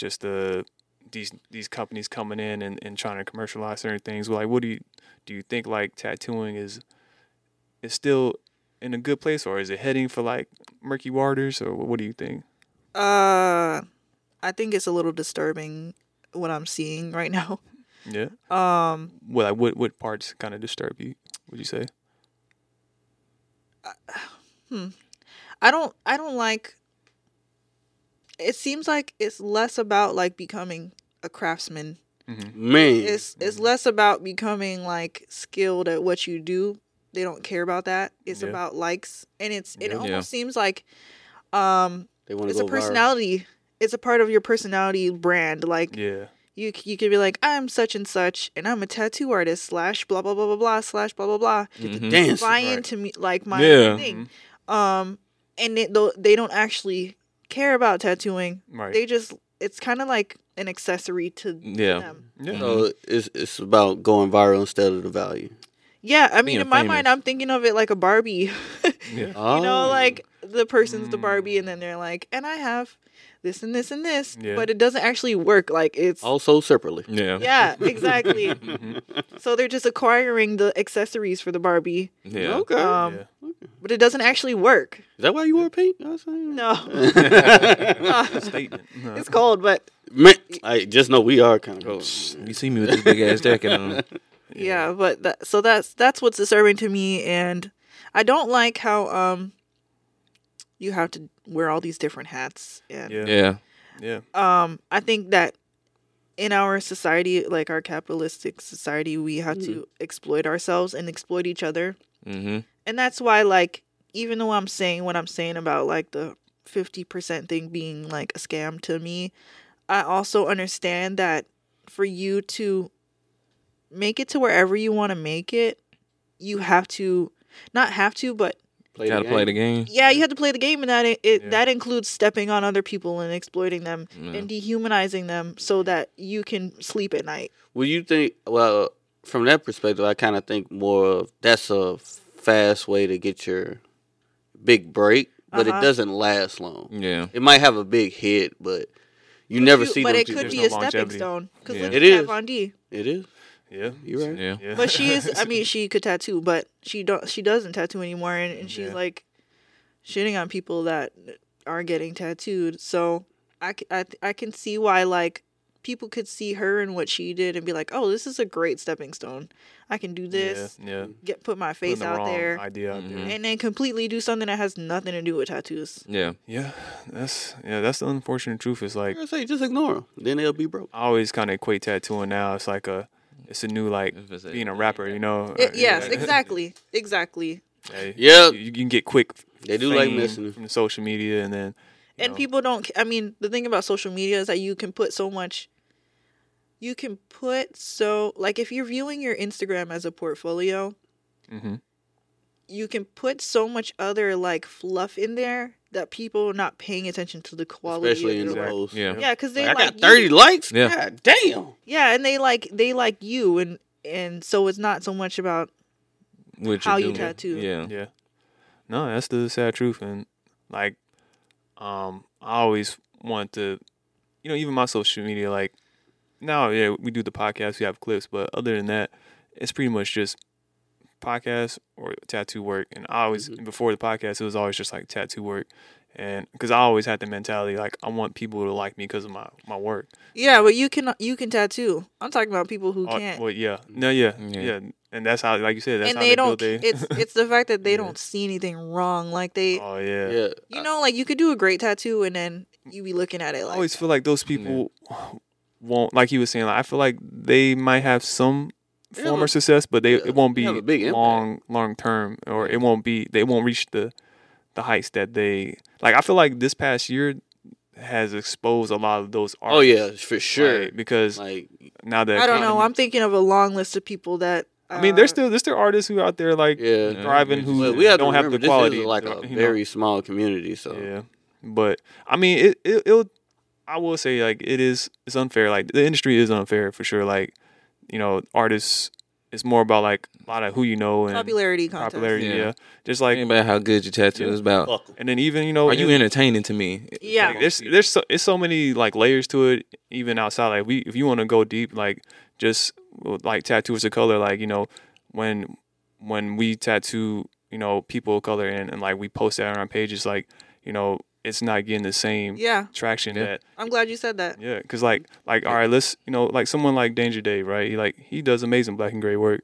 just the these these companies coming in and, and trying to commercialize certain things. Well, like, what do you do? You think like tattooing is is still in a good place, or is it heading for like murky waters, or what, do you think? Uh, I think it's a little disturbing what I'm seeing right now. Yeah. Um, Well, like, what what parts kind of disturb you? Would you say? Hmm. I don't I don't like it seems like it's less about like becoming a craftsman. Man, It's it's less about becoming like skilled at what you do. They don't care about that. It's Yeah. about likes and it's it Yeah. almost Yeah. seems like um they it's a personality. It's a part of your personality brand. Like Yeah. you you could be like I'm such and such and I'm a tattoo artist slash blah blah blah blah blah slash blah blah blah. Get the Mhm. dance. Buy right. into me like my Yeah. thing. Um and they they don't actually care about tattooing. Right. They just it's kind of like an accessory to, to Yeah. them. yeah. So it's it's about going viral instead of the value. Yeah, I mean, Being in my famous. mind, I'm thinking of it like a Barbie. yeah. Oh. you know, like the person's the Mm. Barbie, and then they're like, and I have this and this and this, Yeah. but it doesn't actually work. Like it's also separately. Yeah. yeah, exactly. Mhm. so they're just acquiring the accessories for the Barbie, Yeah. Okay. um, yeah. but it doesn't actually work. Is that why you wore pink? I. No, Statement. No. it's cold, but Man, I just know we are kind of cold. You see me with this big ass jacket on. yeah, but that, so that's that's what's disturbing to me, and I don't like how um you have to wear all these different hats and Yeah. Yeah. Yeah. um i think that in our society like our capitalistic society we have to exploit ourselves and exploit each other Mm-hmm. and that's why like even though i'm saying what i'm saying about like the 50% thing being like a scam to me i also understand that for you to make it to wherever you want to make it you have to not have to but Play Gotta play the game. yeah you have to play the game and that it, it Yeah. that includes stepping on other people and exploiting them Yeah. and dehumanizing them so that you can sleep at night Well, you think? Well, from that perspective, I kind of think more of that's a fast way to get your big break, but Uh-huh. it doesn't last long. Yeah. It might have a big hit, but you never You- see but them it two could There's be no a stepping stone because Yeah. look It at Kat is. Von D. It is. Yeah. You're right. Yeah. Yeah. But she is. I mean, she could tattoo, but she don't. She doesn't tattoo anymore, and, and she's Yeah. like shitting on people that are getting tattooed. So I, c- I, th- I can see why like people could see her and what she did and be like, oh, this is a great stepping stone. I can do this. Yeah. yeah. Get put my face the out wrong there. Idea out there. Mhm. And then completely do something that has nothing to do with tattoos. Yeah. Yeah, that's yeah, that's the unfortunate truth. Is like I say just ignore them. Then they'll be broke. I always kind of equate tattooing now. It's like a, it's a new like If it's being a rapper. You know. It- Uh, yes, yeah. exactly, exactly. Hey, Yep. You, you can get quick. They do like fame messing. from the social media, and then and know. people don't i mean the thing about social media is that you can put so much you can put so like if you're viewing your instagram as a portfolio hmm you can put so much other like fluff in there that people are not paying attention to the quality Especially in of the your work. post. Yeah. yeah because they Like, like, I got 30 you. likes? Yeah. God damn. yeah and they like they like you and and so it's not so much about What How you're you doing. tattoo. Yeah. Yeah. No, that's the sad truth. And like, um, I always want to, you know, even my social media, like, now, yeah, we do the podcast, we have clips, but other than that, it's pretty much just podcast or tattoo work. And I always, Mhm. before the podcast, it was always just like tattoo work. And because I always had the mentality, like, I want people to like me because of my, my work. yeah but you can you can tattoo i'm talking about people who Oh, can't well, yeah. No, yeah, Yeah. yeah. And that's how, like you said, that's and how they, they, don't build their. it's it's the fact that they Yeah. don't see anything wrong like they oh, yeah. Yeah. you know like you could do a great tattoo and then you be looking at it like... I always feel like those people won't, like he was saying. Like I feel like they might have some They form have a- of success, but they it won't be long long term, or it won't be they won't reach the the heights that they like. I feel like this past year has exposed a lot of those artists. Oh, yeah, for sure. like, because Like, now that i don't know i'm thinking of a long list of people that I mean, there's uh, still there's still artists who out there like yeah. Thriving who we have don't have the quality. this is like you a know. very small community, so. Yeah, but I mean, it, it it'll. I will say like it is. It's unfair. Like the industry is unfair for sure. Like you know, artists. It's more about like a lot of who you know and popularity contest popularity. Yeah. Yeah. just like about how good your tattoo Yeah. is about. And then even you know, Are you in- entertaining to me? yeah like, there's there's so, it's so many like layers to it. Even outside, like we if you want to go deep, like just with, like tattoos of color, like you know when when we tattoo you know people of color and, and like we post that on our pages, like you know it's not getting the same yeah traction Yeah. that i'm glad you said that yeah, cause like like all right, let's you know like someone like Danger Dave, right? He, like he does amazing black and gray work,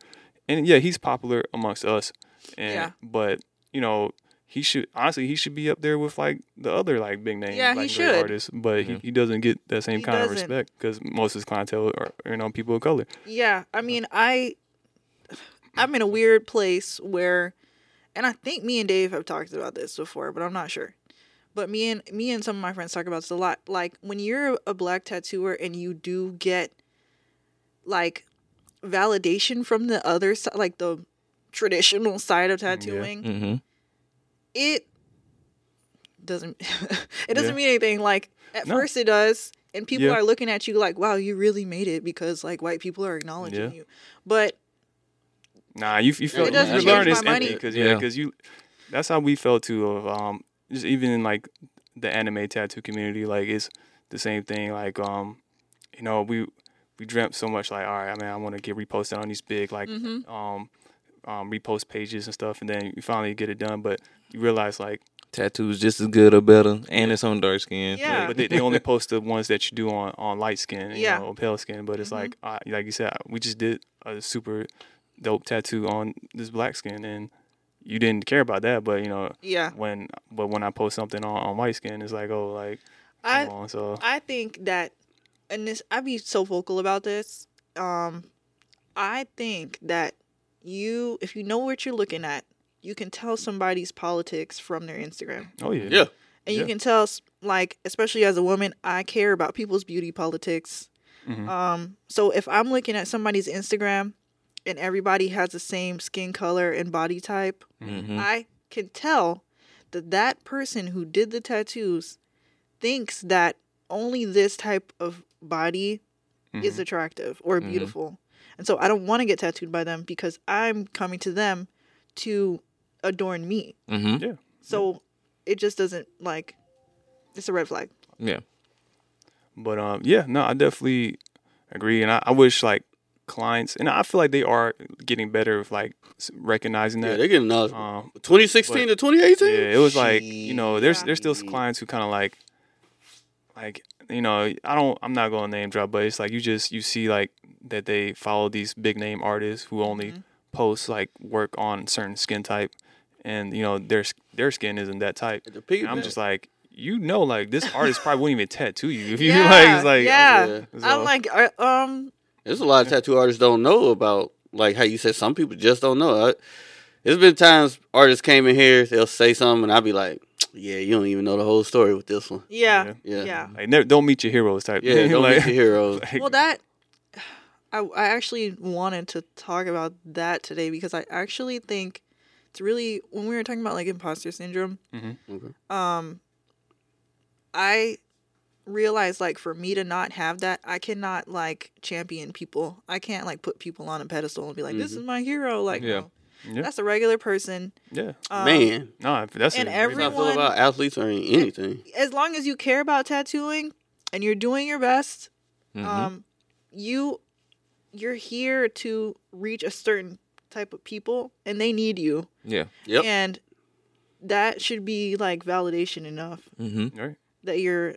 and yeah, he's popular amongst us. And Yeah. but you know he should honestly he should be up there with like the other like big name Yeah, he black and gray should. artists, but Yeah. he, he doesn't get that same He kind of doesn't. respect because most of his clientele are you know people of color. Yeah, I mean, I I'm in a weird place where and I think me and Dave have talked about this before, but I'm not sure. But me and me and some of my friends talk about this a lot. Like when you're a black tattooer and you do get like validation from the other side, like the traditional side of tattooing, Mm-hmm. it doesn't it doesn't Yeah. mean anything. Like at No. first it does, and people Yeah. are looking at you like, "Wow, you really made it," because like white people are acknowledging Yeah. you. But Nah, you you feel It doesn't you're change my it's money. empty because yeah, Yeah. because you that's how we felt too of um just even in like the anime tattoo community like it's the same thing like um you know we we dreamt so much like all right I mean I want to get reposted on these big like Mhm. um um repost pages and stuff and then you finally get it done but you realize like Tattoos just as good or better, and it's on dark skin. Yeah. but they, they only post the ones that you do on on light skin you Yeah. know, or pale skin but it's Mhm. like uh, like you said we just did a super dope tattoo on this black skin and you didn't care about that but you know yeah, when but when I post something on, on white skin it's like oh like I come on so I think that, and this I be so vocal about this. Um, I think that you, if you know what you're looking at, you can tell somebody's politics from their Instagram, oh yeah Yeah. and you can tell, s- like, especially as a woman, I care about people's beauty politics. Mhm. Um, so if I'm looking at somebody's Instagram, and everybody has the same skin color and body type, Mm-hmm. I can tell that that person who did the tattoos thinks that only this type of body is Mhm. attractive or Mhm. beautiful. And so I don't want to get tattooed by them because I'm coming to them to adorn me. Mm-hmm. Yeah. So it just doesn't like it's a red flag. Yeah. but um yeah no I definitely agree and I, I wish like clients and I feel like they are getting better with like recognizing that. Yeah, they're getting knowledgeable. um 2016 to 2018? Yeah, it was like you know, there's there's still Shit. clients who kind of like, like you know, I don't, I'm not going to name drop, but it's like you just you see like that they follow these big name artists who only Mhm. post like work on certain skin type, and you know their their skin isn't that type. And. I'm just like, you know, like this artist probably wouldn't even tattoo you if you Yeah, like, it's like yeah. Yeah. so- I'm like uh, um There's a lot of tattoo artists don't know about, like how you said, some people just don't know. I, there's been times artists came in here, they'll say something, and I'll be like, Yeah, you don't even know the whole story with this one. Yeah. Yeah. Yeah. Like never, don't meet your heroes type. Yeah, thing. don't like, meet your heroes. like, Well, that I I actually wanted to talk about that today because I actually think it's really when we were talking about like imposter syndrome. Okay. Um, I realized like for me to not have that, I cannot like champion people. I can't like put people on a pedestal and be like, "This is my hero." Like, Yeah. no, Yeah. that's a regular person. yeah. Um, Man, No, that's and a, every- that's how I feel everyone- about athletes or anything. as long as you care about tattooing and you're doing your best, Mhm. um, you you're here to reach a certain type of people, and they need you, yeah. Yep. and that should be like validation enough hmm right. that you're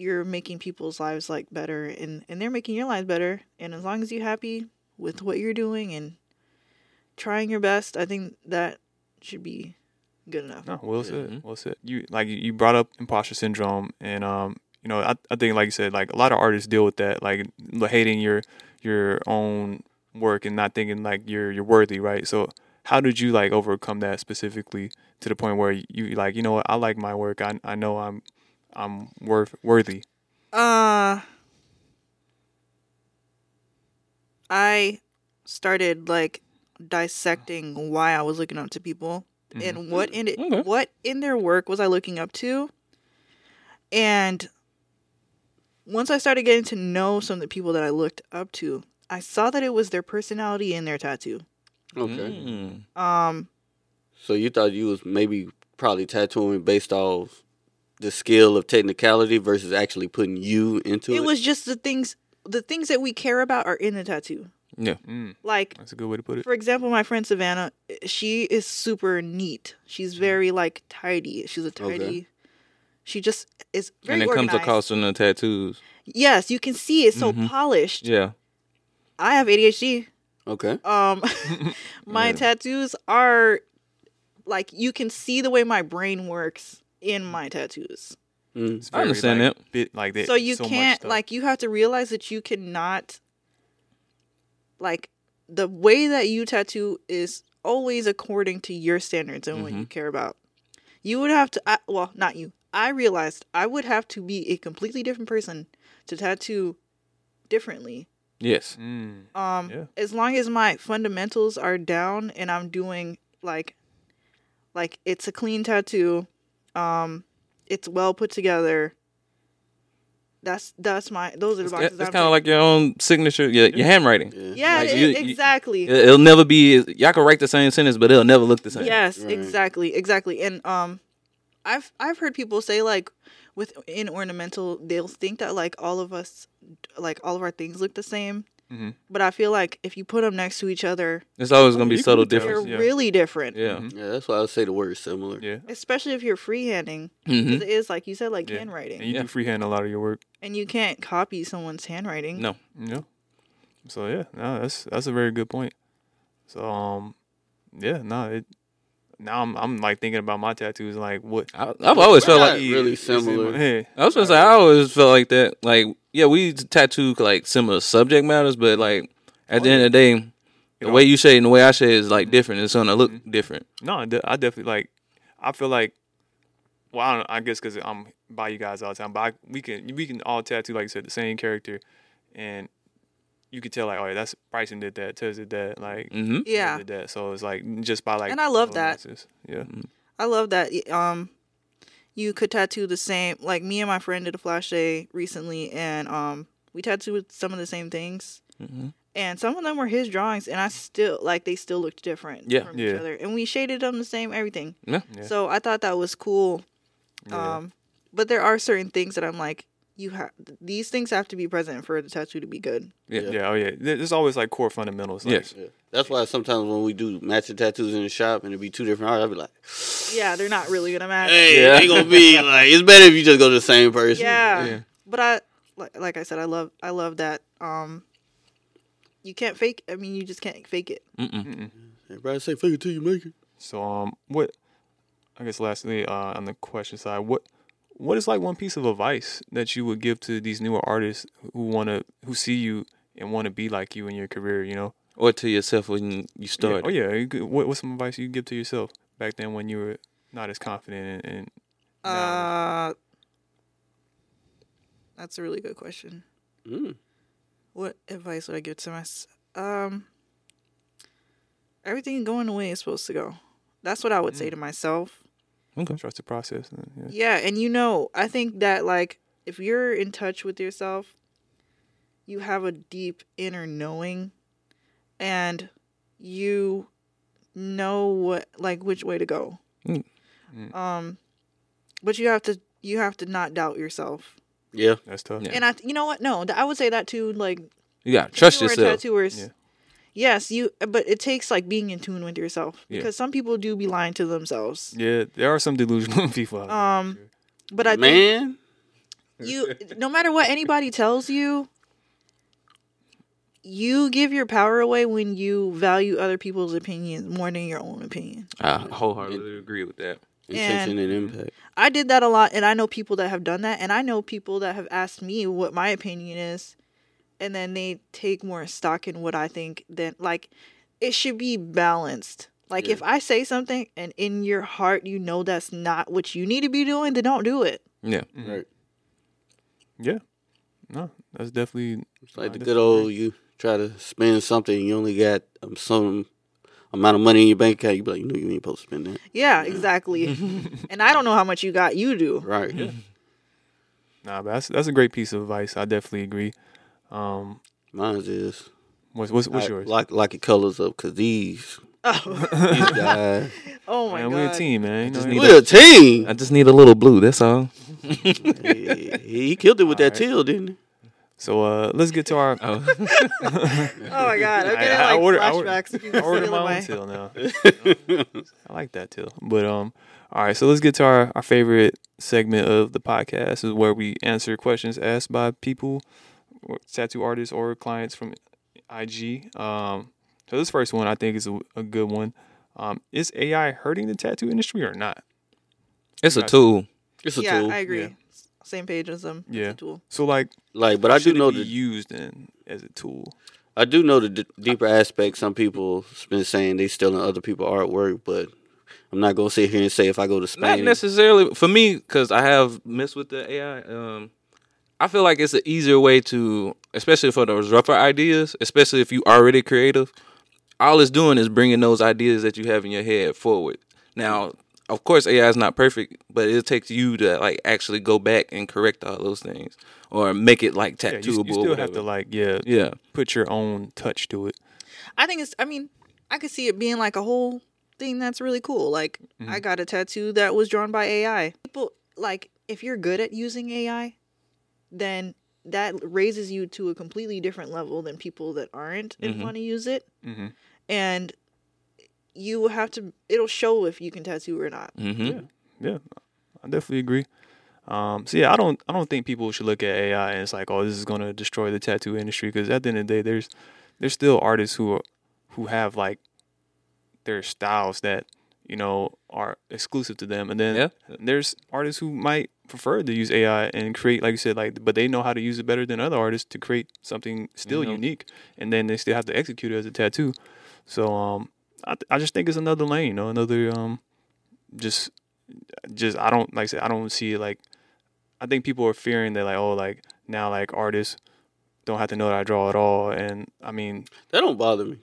you're making people's lives like better, and and they're making your lives better, and as long as you're happy with what you're doing and trying your best, I think that should be good enough. No, well said. Mhm. Well said. You like you- you brought up imposter syndrome, and um, you know, I I think like you said, like a lot of artists deal with that, like hating your your own work and not thinking like you're you're worthy, right? So how did you like overcome that specifically to the point where you like you know what I like my work, I I know I'm I'm worth worthy. Uh I started like dissecting why I was looking up to people and what in it Okay. what in their work was I looking up to. And once I started getting to know some of the people that I looked up to, I saw that it was their personality and their tattoo. Okay. Mm. Um So you thought you was maybe probably tattooing based off the skill of technicality versus actually putting you into it. it was just the things the things that we care about are in the tattoo. Yeah. Mm, Like that's a good way to put it. for example, my friend Savannah, she is super neat. She's very like tidy. She's a tidy. Okay. She just is very and it organized. comes across in the tattoos. Yes, you can see it's so Mhm. polished. Yeah. I have ADHD. okay. Um, my Yeah. tattoos are like you can see the way my brain works in my tattoos. Mm. It's I understand like, that. Bit like that. so you much can't stuff. like you have to realize that you cannot like the way that you tattoo is always according to your standards and what you care about you would have to I, well not you i realized i would have to be a completely different person to tattoo differently Yes. Mm, um Yeah. as long as my fundamentals are down and i'm doing like like it's a clean tattoo um it's well put together that's that's my those are the It's, boxes it's I'm kind of like your own signature, your, your handwriting. Yeah. yeah like it- you- you- exactly It- It'll never be. Y'all can write the same sentence, but it'll never look the same. yes Right. exactly exactly and um i've i've heard people say like with in ornamental they'll think that like all of us like all of our things look the same Mhm. but i feel like if you put them next to each other It's always gonna be subtle tell. they're. Yeah. really different Yeah. Mhm. Yeah, that's why I would say the word similar. Yeah. especially if you're freehanding hmm 'cause it is like you said like Yeah. handwriting And you Yeah. can freehand a lot of your work. and you can't copy someone's handwriting No. no. So yeah, no, that's that's a very good point. So um, yeah, no, it. Now I'm I'm like thinking about my tattoos, like what. I, I've always felt like really is similar. head. I was gonna say I always felt like that. Like, yeah, we tattoo like similar subject matters, but like at Oh, the end of the day, the know- way you shade and the way I shade is like different. It's gonna look mm-hmm. different. No, I I definitely like. I feel like. Well, I, don't, I guess because I'm by you guys all the time, but I, we can we can all tattoo like you said the same character, and you could tell like oh yeah that's Bryson did that, Tez did that, like hmm yeah did that. So it's like just by like And I love that. nuances. Yeah, I love that. Um, you could tattoo the same. Like me and my friend did a flash day recently, and um, we tattooed some of the same things, hmm and some of them were his drawings, and I still like they still looked different Yeah. from each Yeah. other, and we shaded them the same, everything. Yeah. Yeah. So I thought that was cool. yeah. Um, but there are certain things that I'm like, you have these things have to be present for the tattoo to be good. Yeah. yeah, oh yeah. There- There's always like core fundamentals. Like, Yes. Yeah. That's why sometimes when we do matching tattoos in the shop and it be two different artists, I'll be like, Yeah, they're not really gonna match. hey, Yeah. they gonna be like, it's better if you just go to the same person. Yeah. Yeah. But I like like I said, I love I love that. Um you can't fake I mean you just can't fake it. Mm-mm. Everybody say fake it till you make it. So um, what? I guess lastly, uh, on the question side, what what is like one piece of advice that you would give to these newer artists who wanna who see you and want to be like you in your career? You know, Or to yourself when you Yeah. started. Oh yeah. you could- What what's some advice you give to yourself back then when you were not as confident and, and Uh, that's a really good question. Mm. What advice would I give to myself? Um, everything going the way it's supposed to go. That's what I would say to myself. Okay. Trust the process. and, Yeah. Yeah, and you know, I think that like if you're in touch with yourself, you have a deep inner knowing and you know what like which way to go. Mm. Mm. Um but you have to you have to not doubt yourself. Yeah. That's tough. Yeah. And I you know what? No, th- I would say that too like You gotta trust you yourself. tattooers. Yeah. Yes, you but it takes like being in tune with yourself Yeah. because some people do be lying to themselves. Yeah, there are some delusional people out there. Um, sure. But I think Man. you no matter what anybody tells you you give your power away when you value other people's opinions more than your own opinion I wholeheartedly agree with that. Intention and impact. i did that a lot and i know people that have done that and i know people that have asked me what my opinion is and then they take more stock in what i think than like it should be balanced like Yeah. if i say something and in your heart you know that's not what you need to be doing then don't do it Yeah. Right. yeah, no, that's definitely It's like I the good old you try to spend something, you only got um, some amount of money in your bank account. You be like, you know, you ain't supposed to spend that. yeah exactly and i don't know how much you got you do Right. Yeah. Nah, but that's that's a great piece of advice. I definitely agree. Um, Mine is what's what's, what's I yours? Lock, lock your colors up because these, oh, these guys. oh my man, god we're a team, man. You know, We're a team. I just need a little blue. That's all. he, he killed it with that Alright. teal, didn't he? So uh, let's get to our. Oh. Oh my god, I'm getting I like ordered- I ordered- flashbacks. of you I ordered stealing my my- own till now. I like that till. But um, all right. So let's get to our, our favorite segment of the podcast is where we answer questions asked by people, or tattoo artists or clients from IG. Um, so this first one I think is a, a good one. Um, is AI hurting the tattoo industry or not? It's a tool. It's a tool. yeah, tool. I agree. Yeah. Same page as them. It's a Yeah. tool. So like, Like, but I do know be the used in as a tool. I do know the d- deeper aspect. Some people been saying they stealing other people's artwork, but I'm not gonna sit here and say if I go to Not necessarily for me because I have messed with the AI. Um, I feel like it's an easier way to, especially for those rougher ideas, especially if you already creative. All it's doing is bringing those ideas that you have in your head forward. Now, of course, AI is not perfect, but it takes you to like actually go back and correct all those things or make it like Yeah, tattooable. you, you or still have to like yeah yeah, put your own touch to it. I think it's. I mean, I could see it being like a whole thing that's really cool. Like, I mm-hmm. got a tattoo that was drawn by AI. People like if you're good at using AI, then that raises you to a completely different level than people that aren't and Mhm. want to use it. Mm-hmm. And you have to. It'll show if you can tattoo or not. hmm Yeah. Yeah, I definitely agree. Um, so yeah, I don't I don't think people should look at AI and it's like, oh, this is gonna destroy the tattoo industry because at the end of the day, there's there's still artists who are, who have like their styles that you know are exclusive to them, and then Yeah. there's artists who might prefer to use AI and create, like you said, like but they know how to use it better than other artists to create something still Mhm. unique, and then they still have to execute it as a tattoo. So um, I th- I just think it's another lane, you know, another um, just just I don't like I said I don't see it like I think people are fearing that like oh like now like artists don't have to know that I draw at all and I mean that don't bother me.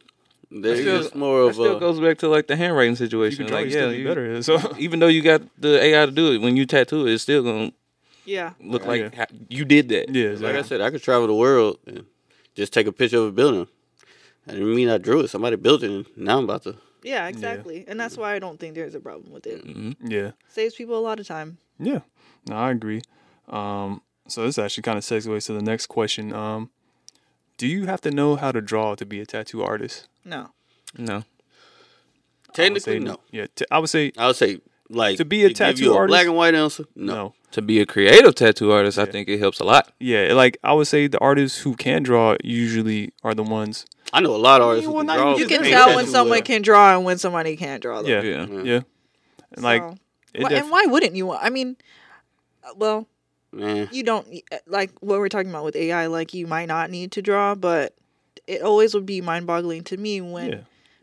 There's still- just more That of still a goes back to like the handwriting if you situation. can like, yeah, still be you- better so even though you got the AI to do it, when you tattoo it, it's still gonna Yeah. look Right. like ha- you did that. yeah like. I said, I could travel the world and just take a picture of a building. I didn't mean I drew it. Somebody built it, and now I'm about to. Yeah, exactly. And that's why I don't think there's a problem with it. hmm yeah Saves people a lot of time. yeah no I agree um so this actually kind of segues to the next question um do you have to know how to draw to be a tattoo artist No. No, I would Technically, say no. yeah t- I would say I would say like To be a give tattoo you a artist? black and white answer. no. No. to be a creative tattoo artist, I think it helps a lot. yeah like I would say the artists who can draw usually are the ones I know a lot of artists well, who not can draw. You can tell when someone well. can draw and when somebody can't draw. Though. yeah Yeah. yeah, Yeah. And like So- it Why- def- and why wouldn't you? want- I mean, uh, well, Man, you don't uh, like what we're talking about with AI. Like you might not need to draw, but it always would be mind-boggling to me when yeah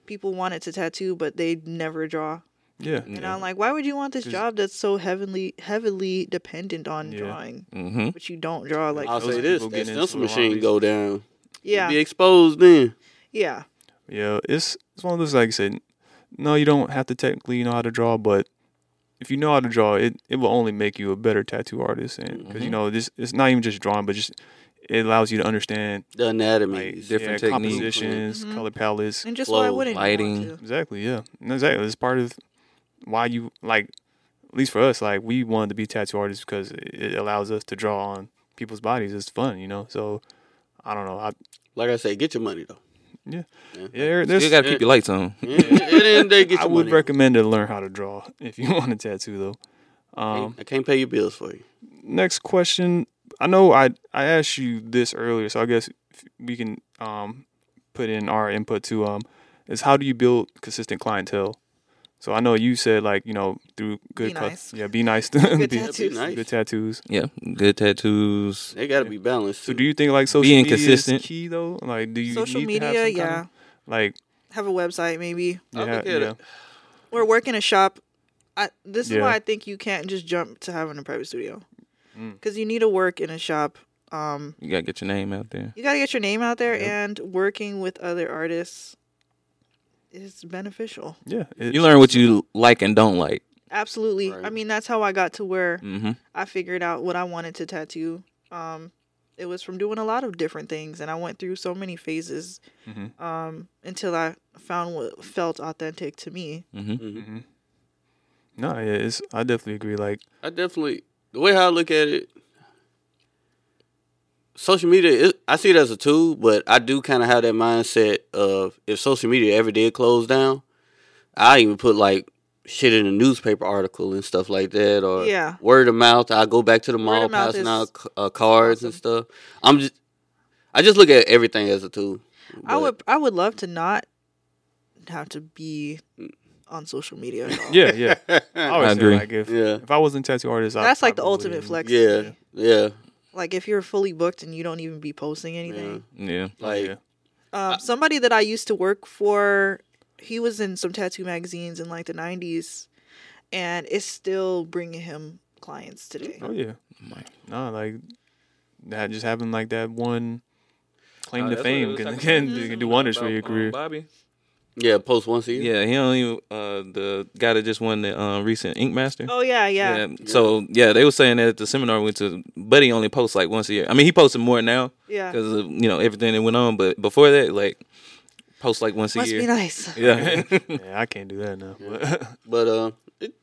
people wanted to tattoo but they never draw. Yeah. And I'm like, why would you want this job that's so heavily heavily dependent on Yeah. drawing, Mm-hmm. but you don't draw like I'll those say this: people that stencil machine hobbies. go down. yeah, Be exposed then. yeah. Yeah, it's it's one of those like I said. No, you don't have to technically know how to draw, but if you know how to draw, it it will only make you a better tattoo artist. And because you Mhm. know this, it's not even just drawing, but just it allows you to understand The anatomy. like different yeah, techniques. compositions, Mhm. color palettes. And just why Flow, wouldn't lighting. you want to? Exactly, yeah, exactly. It's part of why you like. At least for us, like we wanted to be tattoo artists because it it allows us to draw on people's bodies. It's fun, you know. So I don't know. I, Like I say, get your money though. Yeah. yeah. yeah, there- You gotta keep your lights on. Yeah, At the end of the day, get I would money. recommend to learn how to draw if you want a tattoo, though. Um, I can't pay your bills for you. next question. I know I I asked you this earlier, so I guess we can um put in our input to Um, is how do you build consistent clientele? So I know you said like you know through good Be cuts, nice. yeah, be nice, to Good be, tattoos. nice. good tattoos. Yeah, good tattoos. They got to be balanced. So do you think like social Being media consistent. is key though? Like do you Social need to have media, some kind yeah. of- like Have a website maybe. I yeah, look at yeah. it. Or work in a shop. I, this is Yeah. why I think you can't just jump to having a private studio. Mm. Because you need to work in a shop. Um, You gotta get your name out there. you got to get your name out there, Yep. and working with other artists is beneficial. yeah. You learn what you like and don't like. Absolutely. I Right. mean, that's how I got to where Mm-hmm. I figured out what I wanted to tattoo. Um, it was from doing a lot of different things, and I went through so many phases Mhm. um, until I found what felt authentic to me. Mhm. No, yeah, it's I definitely agree. Like I definitely the way how I look at it. Social media, is, I see it as a tool, but I do kind of have that mindset of if social media ever did close down, I even put like shit in a newspaper article and stuff like that, or Yeah. word of mouth. I go back to the mall passing out uh, cards and stuff. I'm just, I just look at everything as a tool. I would I would love to not have to be on social media. At all. yeah, yeah. I always I say, agree. like if Yeah. if I wasn't tattoo artist, I That's like the ultimate wouldn't. flex. Yeah, yeah, Like if you're fully booked and you don't even be posting anything. Yeah. Like, yeah. Um, somebody that I used to work for, he was in some tattoo magazines in like the '90s, and it's still bringing him clients today. Oh yeah. My- No, like that just happened like that one claim Uh, to that's what it fame was can talking can, can do wonders for About, your um, career. Bobby. Yeah, post once a year. Yeah, he only uh the guy that just won the uh, recent Ink Master. Oh yeah, yeah, So yeah, they were saying that at the seminar we went to, Buddy only posts like once a year. I mean, he posted more now yeah. because of you know everything that went on, but before that, like post like once Must a be year. nice. Yeah. yeah, I can't do that now. But But uh, it,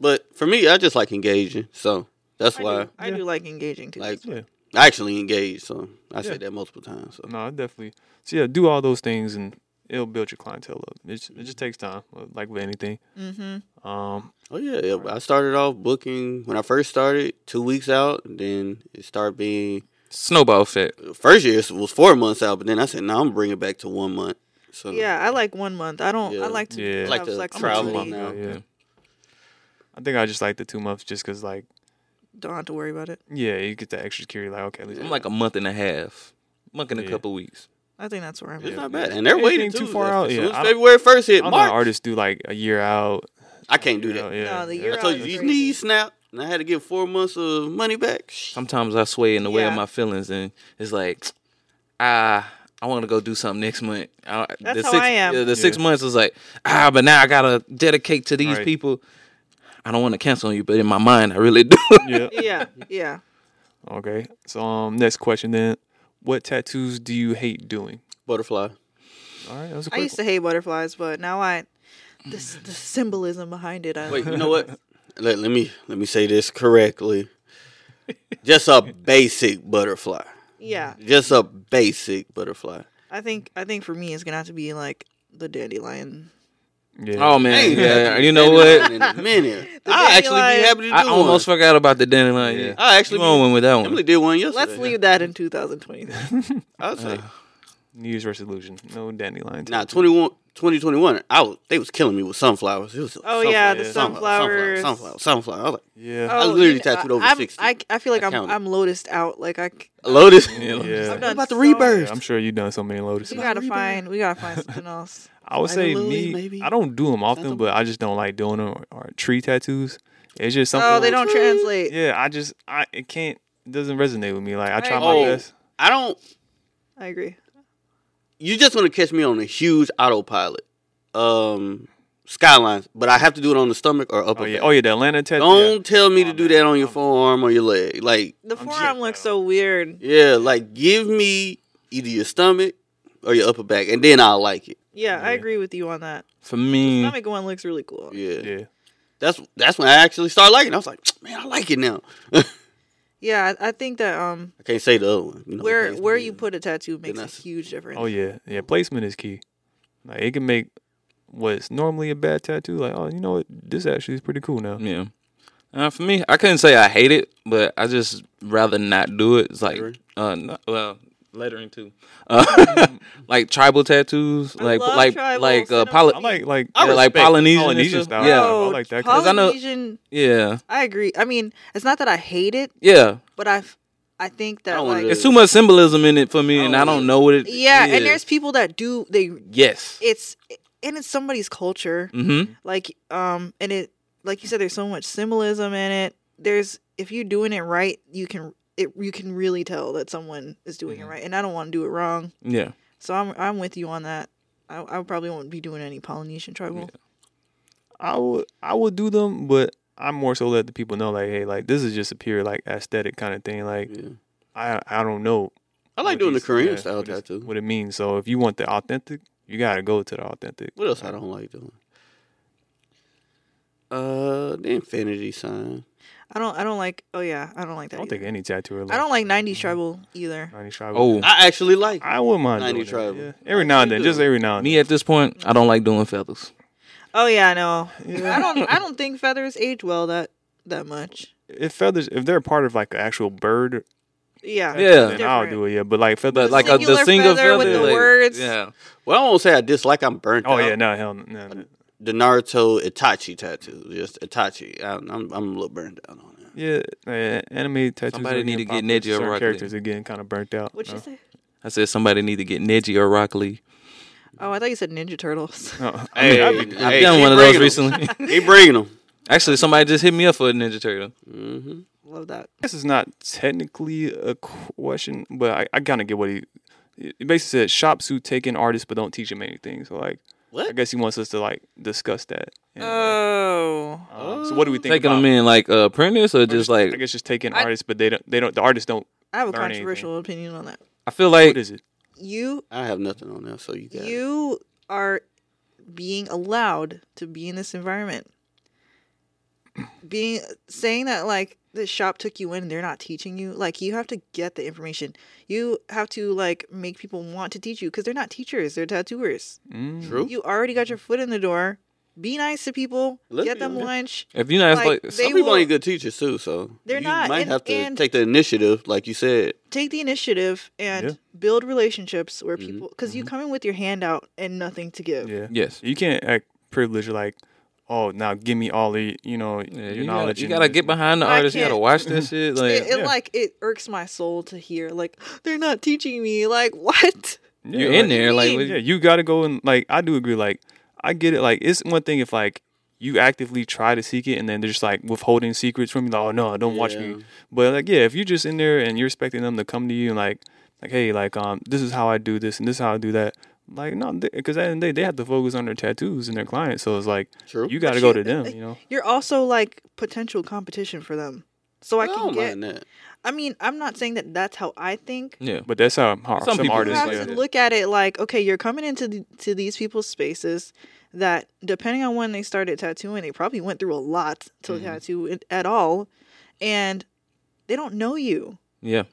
but for me, I just like engaging, so that's I why do, I Yeah. do like engaging too. like yeah, I actually engage. So I Yeah. say that multiple times. So no, I definitely. So yeah, do all those things and it'll build your clientele up. It just, it just takes time, like with anything. mm-hmm. Um, oh yeah, yeah, I started off booking when I first started two weeks out, then it started being Snowball effect. first year it was four months out, but then I said no, I'm bringing it back to one month. So Yeah, I like one month. I don't. Yeah. I like to Yeah. have Like to flexibility. travel now, now. yeah. I think I just like the two months just because like Don't have to worry about it. yeah, you get that extra security. Like okay, at least I'm like a month and a half, month and a Yeah. couple weeks. I think that's where I'm at. It's at. not bad, and they're Anything waiting too too far out, soon yeah, as I February first hit I don't know March. artists do like a year out. I can't do you that. yeah, No, the yeah. year I told out you is these crazy. knees snapped, and I had to get four months of money back. Sometimes I sway in the way of Yeah. my feelings, and it's like, ah, I want to go do something next month. I, That's the how six, I am. yeah, The six Yeah. months is like, ah, but now I gotta dedicate to these Right. people. I don't want to cancel on you, but in my mind, I really do. yeah. Yeah, yeah. Okay. So um, next question then. What tattoos do you hate doing? Butterfly. All right, that was a I quick used to hate butterflies, but now I, this the symbolism behind it. I, Wait, you know what? let, let me let me say this correctly. Just a basic butterfly. yeah, Just a basic butterfly. I think I think for me it's gonna have to be like the dandelion. Yeah. oh man, yeah. You know what? In a minute. I actually be happy to do I almost one. forgot about the dandelion. Yeah. Yeah. I actually You be, one with that Emily one. did one yesterday. Let's leave that in 2020. I'll say. Uh, New Year's resolution. No dandelion. Nah, tattoo. 21, 2021, I was, they was killing me with sunflowers. It was Oh, yeah, the sunflower, sunflowers. sunflower, sunflower. I was like, Yeah. I literally you know, tattooed over I'm, 60. I, I feel like I I'm counted. I'm lotused out. Like I Lotus. Yeah. Yeah. I've done about the rebirth? Yeah, I'm sure you've done so many Lotus. We gotta find. We gotta find something else. I would Find say me. maybe. I don't do them often, Something. but I just don't like doing them or, or tree tattoos. It's just something. Oh, something. they don't translate. Yeah, I just I it can't. It doesn't resonate with me. Like I try I my best. I don't. I agree. You just want to catch me on a huge autopilot, um, skylines, but I have to do it on the stomach or upper Oh yeah. back. Oh yeah. The Atlanta tattoo. Don't tell me Oh, to do man. that on your forearm or your leg. Like, The forearm looks so weird. yeah, like give me either your stomach or your upper back, and then I'll like it. Yeah, I agree with you on that. For me, Stomach one looks really cool. Yeah. Yeah. That's that's when I actually started liking. it. I was like, man, I like it now. I Yeah, I, I think that um I can't say the other one. You know, where because- where you put a tattoo makes a that's- huge difference. Oh yeah. Yeah. Placement is key. Like it can make what's normally a bad tattoo. Like oh, you know what? This actually is pretty cool now. yeah. Uh, for me, I couldn't say I hate it, but I just rather not do it. It's like, Lettering? uh, no, well, lettering too, uh, like tribal tattoos, I like love like tribal like uh, poly- I like like I yeah, like Polynesian, Polynesian style. Yeah, I like that 'cause I know- yeah, I agree. I mean, it's not that I hate it, yeah. but I I think I that don't like It's too much symbolism in it for me, I and I don't know what it. yeah, is. and there's people that do they yes. it's and it's somebody's culture. Mm-hmm. Like um and it like you said there's so much symbolism in it. There's if you're doing it right, you can it you can really tell that someone is doing Mm-hmm. it right. And I don't want to do it wrong. Yeah. So I'm I'm with you on that. I, I probably won't be doing any Polynesian tribal. I would I would do them, but I'm more so let the people know like, hey, like this is just a pure like aesthetic kind of thing. Like Yeah. I I don't know. I like doing the Korean yeah, style what tattoo. What it means. So if you want the authentic, you gotta go to the authentic. What else I don't like doing? Uh, the infinity sign. I don't I don't like oh yeah, I don't like that. I don't either. think any tattoo. I don't like 90s tribal either. Ninety tribal. Oh, I actually like. I wouldn't mind 90s doing that, tribal. yeah. Every now and then, just every now and me at this point, I don't like doing feathers. Oh yeah, I know. Yeah. I don't I don't think feathers age well that that much. If feathers, if they're part of like an actual bird, Yeah. Yeah. then I'll do it. Yeah, but like feathers, But like a, the single feather with the like- words. Yeah. Well, I won't say I dislike. I'm burnt. Oh out. yeah, no hell, no, no. The Naruto Itachi tattoo, just Itachi. I, I'm I'm a little burned out on that. Yeah, uh, anime tattoos. Somebody need to get popular. Neji or Certain Rock Lee. characters are getting kind of burnt out. What'd you no? say? I said somebody need to get Neji or Rock Lee. Oh, I thought you said Ninja Turtles. No, I Hey, mean, I've I'd be- I've done one of those recently. He bringing them. Actually, somebody just hit me up for a Ninja Turtle. hmm Love that. guess it's not technically a question, but I, I kind of get what he. It basically said shop suit take in artists but don't teach them anything. So like, I guess he wants us to like discuss that. And, Oh. um, so what do we think Taking about? them in like uh, apprentice or Or just I like I guess just taking I- artists, but they don't. They don't. The artists don't. I have a Learn controversial opinion on that. I feel like What is it? You I have nothing on that, so you got it. you are being allowed to be in this environment. Being saying that like the shop took you in and they're not teaching you, like you have to get the information. You have to like make people want to teach you because they're not teachers, they're tattooers. Mm. True. You already got your foot in the door. Be nice to people. Let's get them honest. lunch. if you know, Like, like, Some people will- ain't good teachers too, so They're you not, might and- have to take the initiative, like you said. take the initiative and Yeah. build relationships where Mhm. people because you come in with your hand out and nothing to give Yeah. yes, You can't act privileged like, oh, now give me all the you know yeah, your you knowledge. gotta, you gotta get behind the I artist. You gotta watch this shit. Like, it, it yeah. like it irks my soul to hear like they're not teaching me like what Yeah, you're like- in there, like, mean? Yeah, you got to go and like I do agree. Like I get it. Like it's one thing if like you actively try to seek it and then they're just like withholding secrets from you. Like, oh no, don't watch me. But like yeah, if you're just in there and you're expecting them to come to you and like like hey like um this is how I do this and this is how I do that. Like no, because at the end of the day they have to focus on their tattoos and their clients. So it's like True. you got to go to them. You know. you're also like potential competition for them so i I can don't get mind that. i mean i'm not saying that that's how i think yeah, But that's how, how Some some, people artists. have like to yeah. look at it like okay you're coming into the, to these people's spaces that depending on when they started tattooing they probably went through a lot to Mm-hmm. tattoo at all and they don't know you yeah,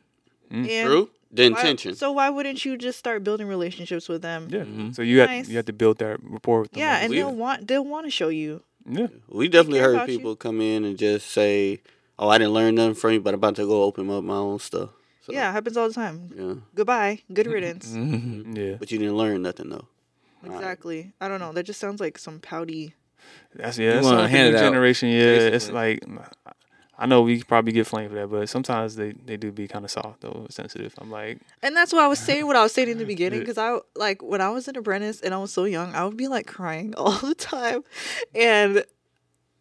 and True. The why- intention. so why wouldn't you just start building relationships with them Yeah. Mhm. So you have you have to build that rapport with them. yeah and We- they'll want they'll want to show you yeah. we definitely heard about you. people come in and just say, "Oh, I didn't learn nothing from you, but I'm about to go open up my own stuff." So, yeah it happens all the time Yeah. goodbye good riddance Mhm. Yeah. But you didn't learn nothing though. All right. exactly. I don't know. That just sounds like some pouty. That's yeah. That's wanna hand the new it out, generation. Yeah, it's like I know we probably get flamed for that, but sometimes they they do be kind of soft though, sensitive. I'm like, And that's why I was saying what I was saying in the beginning because I like when I was an apprentice and I was so young, I would be like crying all the time, and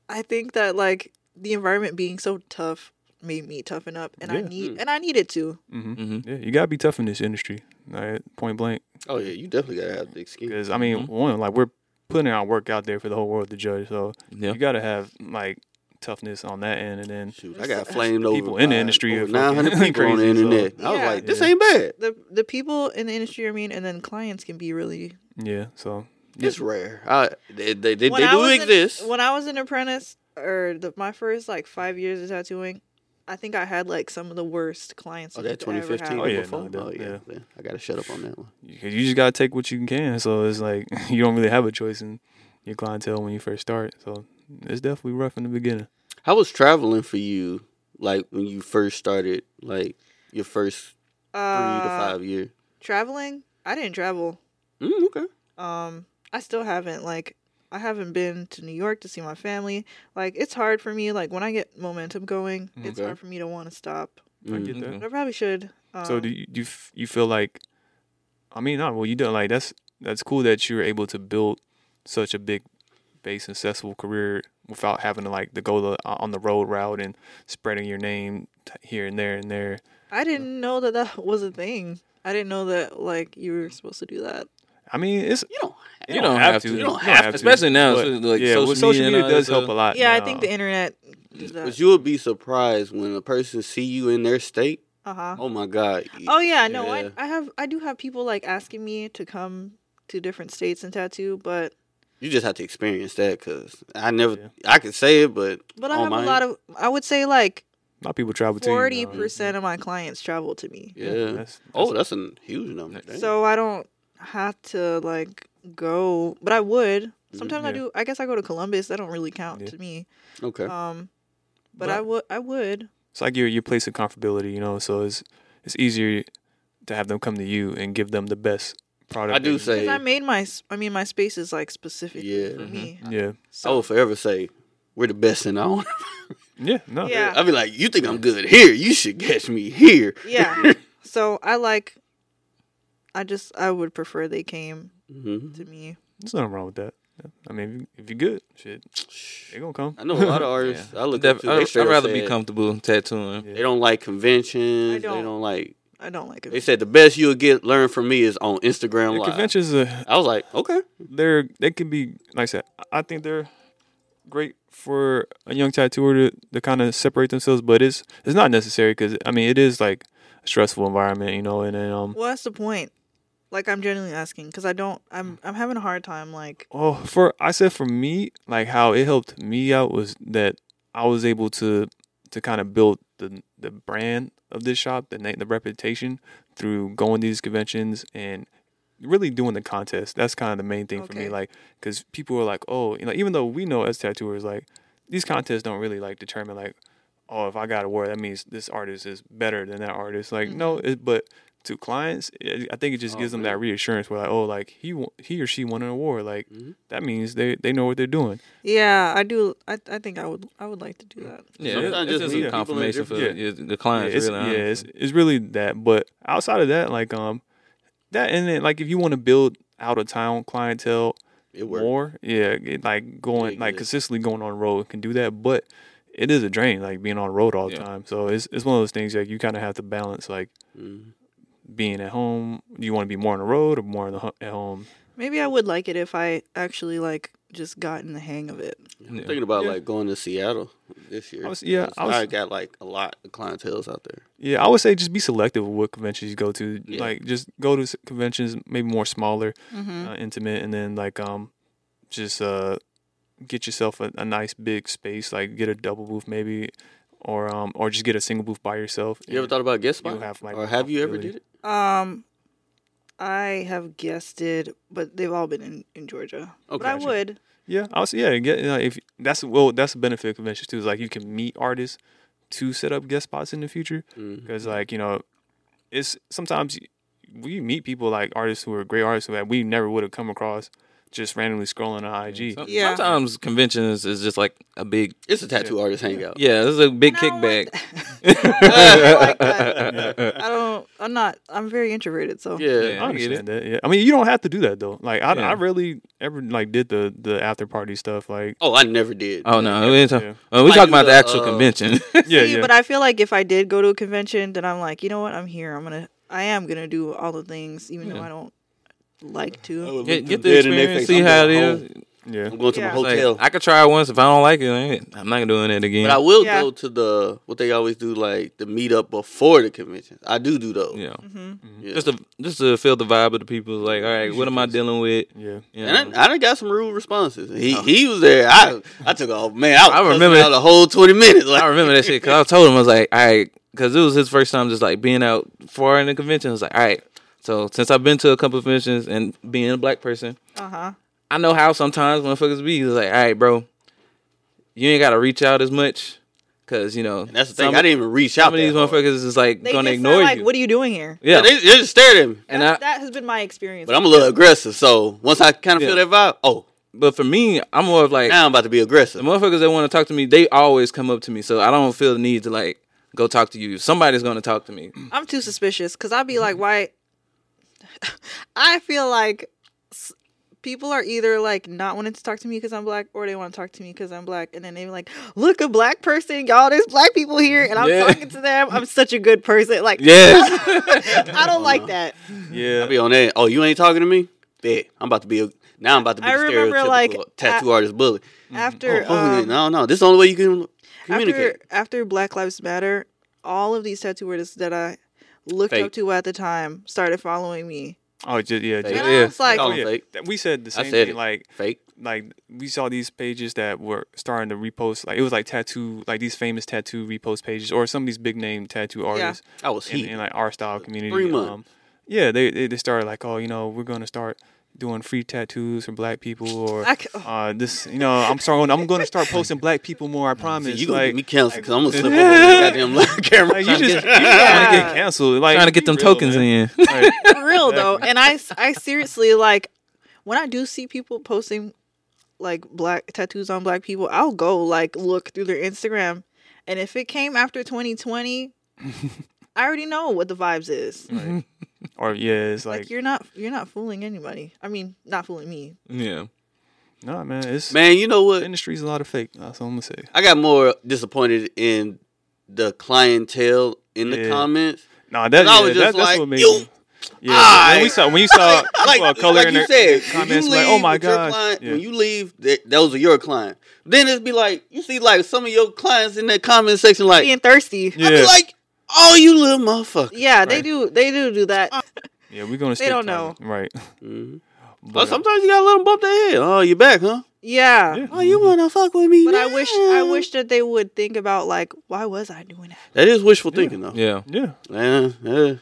I think that like the environment being so tough made me toughen up, and I need Mm. and I needed to. hmm Mhm. yeah, you gotta be tough in this industry, right? Point blank. Oh yeah, you definitely gotta have the excuse. Because I mean, Mhm. one like we're putting our work out there for the whole world to judge, so Yeah. you gotta have like toughness on that end, and then Shoot, I got flamed over People in the industry are 900 fucking people on the crazy, so- internet. I was Yeah. like, this Yeah. ain't bad. the The people in the industry, I mean, and then clients can be really. yeah, so It's rare. I, they they, they, When they I do was an- exist. when I was an apprentice, or the, my first like five years of tattooing, I think I had like some of the worst clients. oh, you that 2015. Oh, yeah, no, oh that- yeah, yeah. yeah. I gotta shut up on that one. you, you just gotta take what you can. So it's like you don't really have a choice in your clientele when you first start. So it's definitely rough in the beginning. How was traveling for you? Like when you first started, like your first three to Uh, five year. Traveling, I didn't travel. Mm, okay. Um, I still haven't like I haven't been to New York to see my family. Like it's hard for me. Like when I get momentum going, it's hard for me to want to stop. I get Mhm. that. But I probably should. Um, So do you, do you f- you feel like? I mean, not well. You don't like that's that's cool that you're able to build such a big base and successful career without having to like to go the, on the road route and spreading your name here and there and there. I didn't know that that was a thing. I didn't know that like you were supposed to do that. I mean, it's You don't. You don't have to. You You don't don't have have to. Especially now, But, so, like yeah, social with social media, media does help a lot. Yeah, I think the internet. does. But you would be surprised when a person see you in their state. Uh huh. Oh my god. Oh yeah, no, Yeah. I I have I do have people like asking me to come to different states and tattoo, but You just have to experience that because I never. Yeah. I could say it, but but I on have my a lot of I would say like a lot of people travel to you forty now. percent of my clients travel to me. yeah. That's, oh, that's a huge number. Damn. So I don't have to like go, but I would. Sometimes I do. I guess I go to Columbus. That don't really count Yeah. to me. okay. Um, but, But- I would. I would. it's like your your place of comfortability, you know. So it's it's easier to have them come to you and give them the best product. I do that say- Because I made my. s- I mean, my space is like specific Yeah. for me. yeah, I So will forever say we're the best in our own. yeah, no, Yeah. I'll be like, you think I'm good here? You should catch me here. yeah. so I like. I just I would prefer they came hmm to me. there's nothing wrong with that. I mean, if, you- if you're good, shit, they gonna come. I know a lot of artists. I look Def- up to. I'd, They I'd up rather be said comfortable tattooing. Yeah. They don't like conventions. I don't. They don't like. I don't like it. They said the best you'll get learn from me is on Instagram The Live. conventions, uh, I was like, okay. they're they can be like I said. I think they're great for a young tattooer to, to kind of separate themselves, but it's it's not necessary because I mean it is like a stressful environment, you know, and then um Well, that's the point. Like I'm genuinely asking because I don't. I'm I'm having a hard time. Like Oh, for I said for me, like how it helped me out was that I was able to to kind of build the the brand of this shop, the name, the reputation through going to these conventions and really doing the contest. That's kind of the main thing for me, like because people are like, oh, you know, even though we know as tattooers, like these contests don't really like determine like, oh, if I got a award, that means this artist is better than that artist. Like mm-hmm. no, it, but to clients, I think it just Oh, gives them that reassurance. Where like, oh, like he won- he or she won an award, like Mhm. that means they they know what they're doing. yeah, I do. I I think I would. I would like to do that. Yeah, Sometimes it's just just meet a confirmation for yeah, the Yeah, clients. it's, really, yeah, it's, it's really that. But outside of that, like um, that and then like if you want to build out of town clientele It worked. more, yeah, it, like going Yeah, like yeah. consistently going on the road can do that. But it is a drain, like being on the road all the Yeah. time. So it's it's one of those things like you kind of have to balance like Mhm. Being at home. Do you want to be more on the road or more in the, ho- at home? Maybe I would like it if I actually like just got in the hang of it. I'm Yeah. thinking about Yeah. like going to Seattle this year. I was- yeah, 'cause I was- I got like a lot of clientels out there. Yeah, I would say just be selective with what conventions you go to. Yeah. Like just go to conventions maybe more smaller, Mm-hmm. uh, intimate, and then like um, just uh, get yourself a, a nice big space. Like get a double booth maybe, or um, or just get a single booth by yourself. You ever thought about guest you'll spot? have, like, or have you ever did it? Um, I have guested, but they've all been in, in Georgia. but I Okay. would. Yeah, I was yeah. Get uh, if that's well, that's the benefit of conventions too. Is like you can meet artists to set up guest spots in the future. Because like you know it's sometimes we meet people like artists who are great artists that we never would have come across just randomly scrolling on IG. Some- Yeah. Sometimes conventions is just like a big. It's a tattoo artist hangout. Yeah, this is a big I don't like kickback. I like that. I don't. I'm not. I'm very introverted, so Yeah. Yeah. I I get understand that. Yeah, I mean, you don't have to do that though. Like, I, Yeah. I really ever like did the the after party stuff. Like, Oh, I never did. Oh no, we ain't talk- Yeah. we I talking do about the the, actual uh, convention. yeah, See, yeah. But I feel like if I did go to a convention, then I'm like, you know what? I'm here. I'm gonna. I am gonna do all the things, even though I don't like to. get, get the experience, see how it is. yeah. I'm going to Yeah. my Like, hotel. I could try it once. If I don't like it, I ain't- I'm not doing it again. But I will Yeah. go to the what they always do, like the meetup before the convention. I do do those. yeah. hmm Yeah. just to just to feel the vibe of the people. Like, all right, what am I dealing with? Yeah. You and? I, I done got some rude responses. He he was there. I I took off. Man, I, was I I remember remember the whole twenty minutes. Like, I remember that shit because I told him I was like, all right, because it was his first time just like being out far in the convention. I was like, all right, so since I've been to a couple of conventions and being a black person, Uh huh. I know how sometimes motherfuckers be. It's like, all right, bro, you ain't got to reach out as much because you know And that's the thing. some, I didn't even reach out. some of these hard. motherfuckers is like They gonna just ignore sound like, you. "What are you doing here?" yeah, Yeah, they, they just stared at me. and That- I, that has been my experience. But I'm a little aggressive, so once I kind of feel that vibe, oh, but for me, I'm more of like now I'm about to be aggressive. the aggressive. motherfuckers that want to talk to me. They always come up to me, so I don't feel the need to like go talk to you. Somebody's gonna talk to me. I'm too suspicious because I'd be like, why? I feel like people are either like not wanting to talk to me because I'm black, or they want to talk to me because I'm black, and then they're like, "Look, a black person, y'all. There's black people here, and I'm Yeah. talking to them. I'm such a good person. Like, Yes. I don't like that. Yeah. I be on that. Oh, you ain't talking to me? Bet. I'm about to be a now. I'm about to be I the remember, stereotypical like, tattoo artist bully. After, Oh, um, no, no, this is the only way you can communicate. after after Black Lives Matter, all of these tattoo artists that I looked Fake. up to at the time started following me. Oh, just yeah. Fake. Just, And I was like, oh, yeah. We said the same said thing. it. Like, Fake. like we saw these pages that were starting to repost. Like, it was like tattoo, like these famous tattoo repost pages, or some of these big name tattoo artists I was in, heat. in like our style community. Three months. Um, yeah, they, they they started like, oh, you know, we're gonna start doing free tattoos for black people, or I c- uh, this, you know, I'm sorry, I'm gonna start posting black people more. I promise. See, you gonna get me canceled because I'm gonna slip over the goddamn camera. like, you just, you just Yeah. want to get canceled. Like Trying to get them real, tokens man. in. Like, For real though and I, I seriously like when i do see people posting like black tattoos on black people i'll go like look through their instagram and if it came after 2020 i already know what the vibes is like, or yeah, it's like, like, you're not you're not fooling anybody i mean not fooling me yeah. no, man, it's Man, you know what? the industry's a lot of fake. That's all I'm gonna say. I got more disappointed in the clientele in the Yeah. comments. Nah, that, I yeah, was that just that's like, what made you- me. Yeah, I- ah, when we saw when you saw like, people of color like in you their said, comments, you like, oh my god, client, yeah. when you leave, that, those are your client. Then it'd be like you see, like some of your clients in that comment section, like being thirsty Yeah. I'd be like, "Oh, you little motherfucker." yeah they Right. do they do do that yeah, we're gonna. Stick They don't to it, know. right? Mhm. But, But sometimes you gotta let them bump their head. Oh, you back, huh? yeah, Yeah. Oh, you wanna fuck with me? but i wish i now? wish that they would think about like why was i doing that that is wishful thinking, though. Yeah. yeah, Yeah, yeah,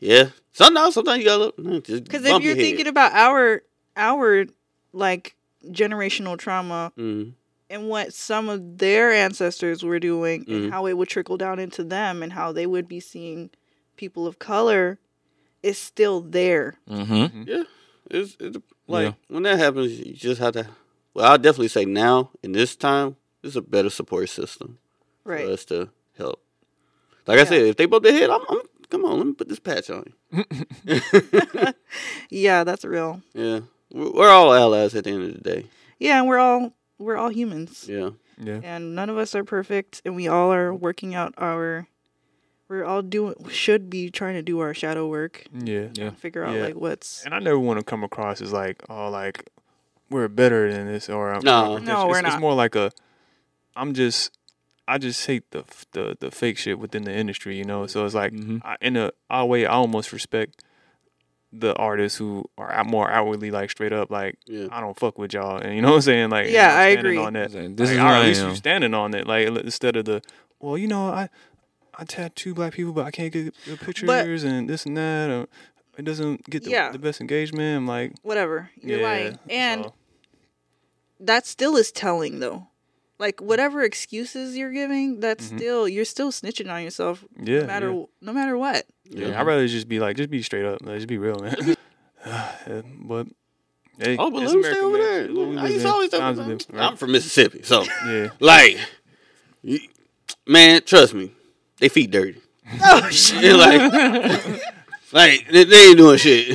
yeah. Sometimes, sometimes you gotta look. Just Because if you're your thinking head. about our our like generational trauma Mhm. And what some of their ancestors were doing Mhm. and how it would trickle down into them and how they would be seeing people of color is still there. Mm-hmm. Yeah, it's, it's like Yeah. when that happens, you just have to. Well, I'll definitely say now in this time, it's a better support system Right. for us to help. Like I Yeah. said, if they bump their head, I'm, I'm come on, let me put this patch on you. Yeah, that's real. Yeah, we're, we're all allies at the end of the day. Yeah, and we're all we're all humans. Yeah, yeah, And none of us are perfect and we all are working out our we're all doing should be trying to do our shadow work. yeah. Yeah. Figure out Yeah. like what's And I never want to come across as like, oh, like we're better than this, or No. more. No, we're it's, It's more like a, I'm just, I just hate the the the fake shit within the industry, you know. So it's like, Mhm. I, in a odd way, I almost respect the artists who are out- more outwardly like straight up, like yeah. I don't fuck with y'all, and you know what I'm saying? Like, Yeah, I'm I standing agree. On that, This like, is all who right, I at least am. you standing on it, like instead of the, well, you know, I I tattoo black people, but I can't get good pictures and this and that. Or, it doesn't get the, Yeah. the best engagement. I'm like, whatever. You're yeah, lying. And so- that still is telling though. Like whatever excuses you're giving, that's Mhm. still you're still snitching on yourself Yeah, no matter yeah. no matter what. Yeah, I'd rather just be like, just be straight up, like, just be real, man. Yeah, but hey, Oh, but it's let him stay America, over man. there. It's what we I live used in. to always tell Times people, are different, right? I'm from Mississippi, so Yeah, like, man, trust me, they feet dirty. Oh shit! Like, like they, they ain't doing shit.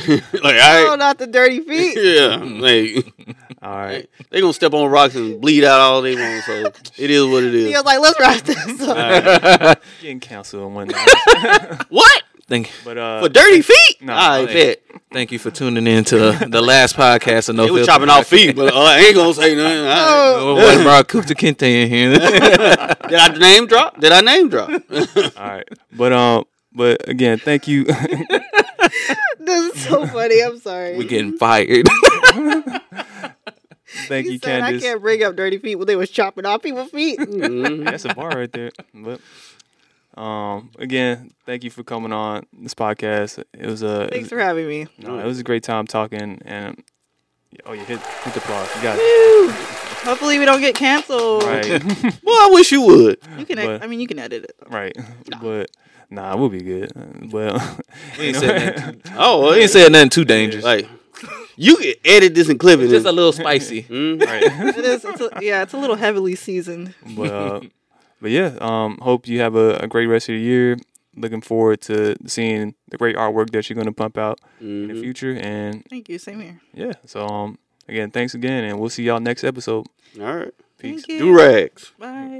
like, Oh, I, not the dirty feet. yeah, like all right. they gonna step on rocks and bleed out all they want. So it is what it is. He is. was like, "Let's wrap this up." Alright. Getting canceled and whatnot. What Thank, but uh, for dirty feet? No, I hey. bet thank you for tuning in to the last podcast of No they was Filter chopping off feet, but uh, I ain't gonna say nothing. I- Oh, Oh, boy, brought Kunta Kinte in here. Did I name drop? Did I name drop? all right. But um, but again, thank you. this is so funny. I'm sorry. We're getting fired. Thank He you, said I can't bring up dirty feet when they was chopping off people's feet. Mhm. That's a bar right there. But um, again, thank you for coming on this podcast. It was a Thanks was, for having me. no, it was a great time talking. And oh, you hit hit the applause. You got it. Hopefully we don't get canceled. Right, Well, I wish you would. You can. But- I mean, you can edit it. though. right. But nah, we'll be good. Well, we ain't said nothing. Oh, We ain't said nothing too dangerous. like you can edit this and clip it. It's just a little spicy. Mhm. right. It is. It's a, yeah, it's a little heavily seasoned. but uh, but yeah, um, hope you have a, a great rest of the year. Looking forward to seeing the great artwork that you're going to pump out in the Mhm. future. And Thank you. Same here. yeah, so um, again, thanks again, and we'll see y'all next episode. All right. Peace. Do rags. Bye.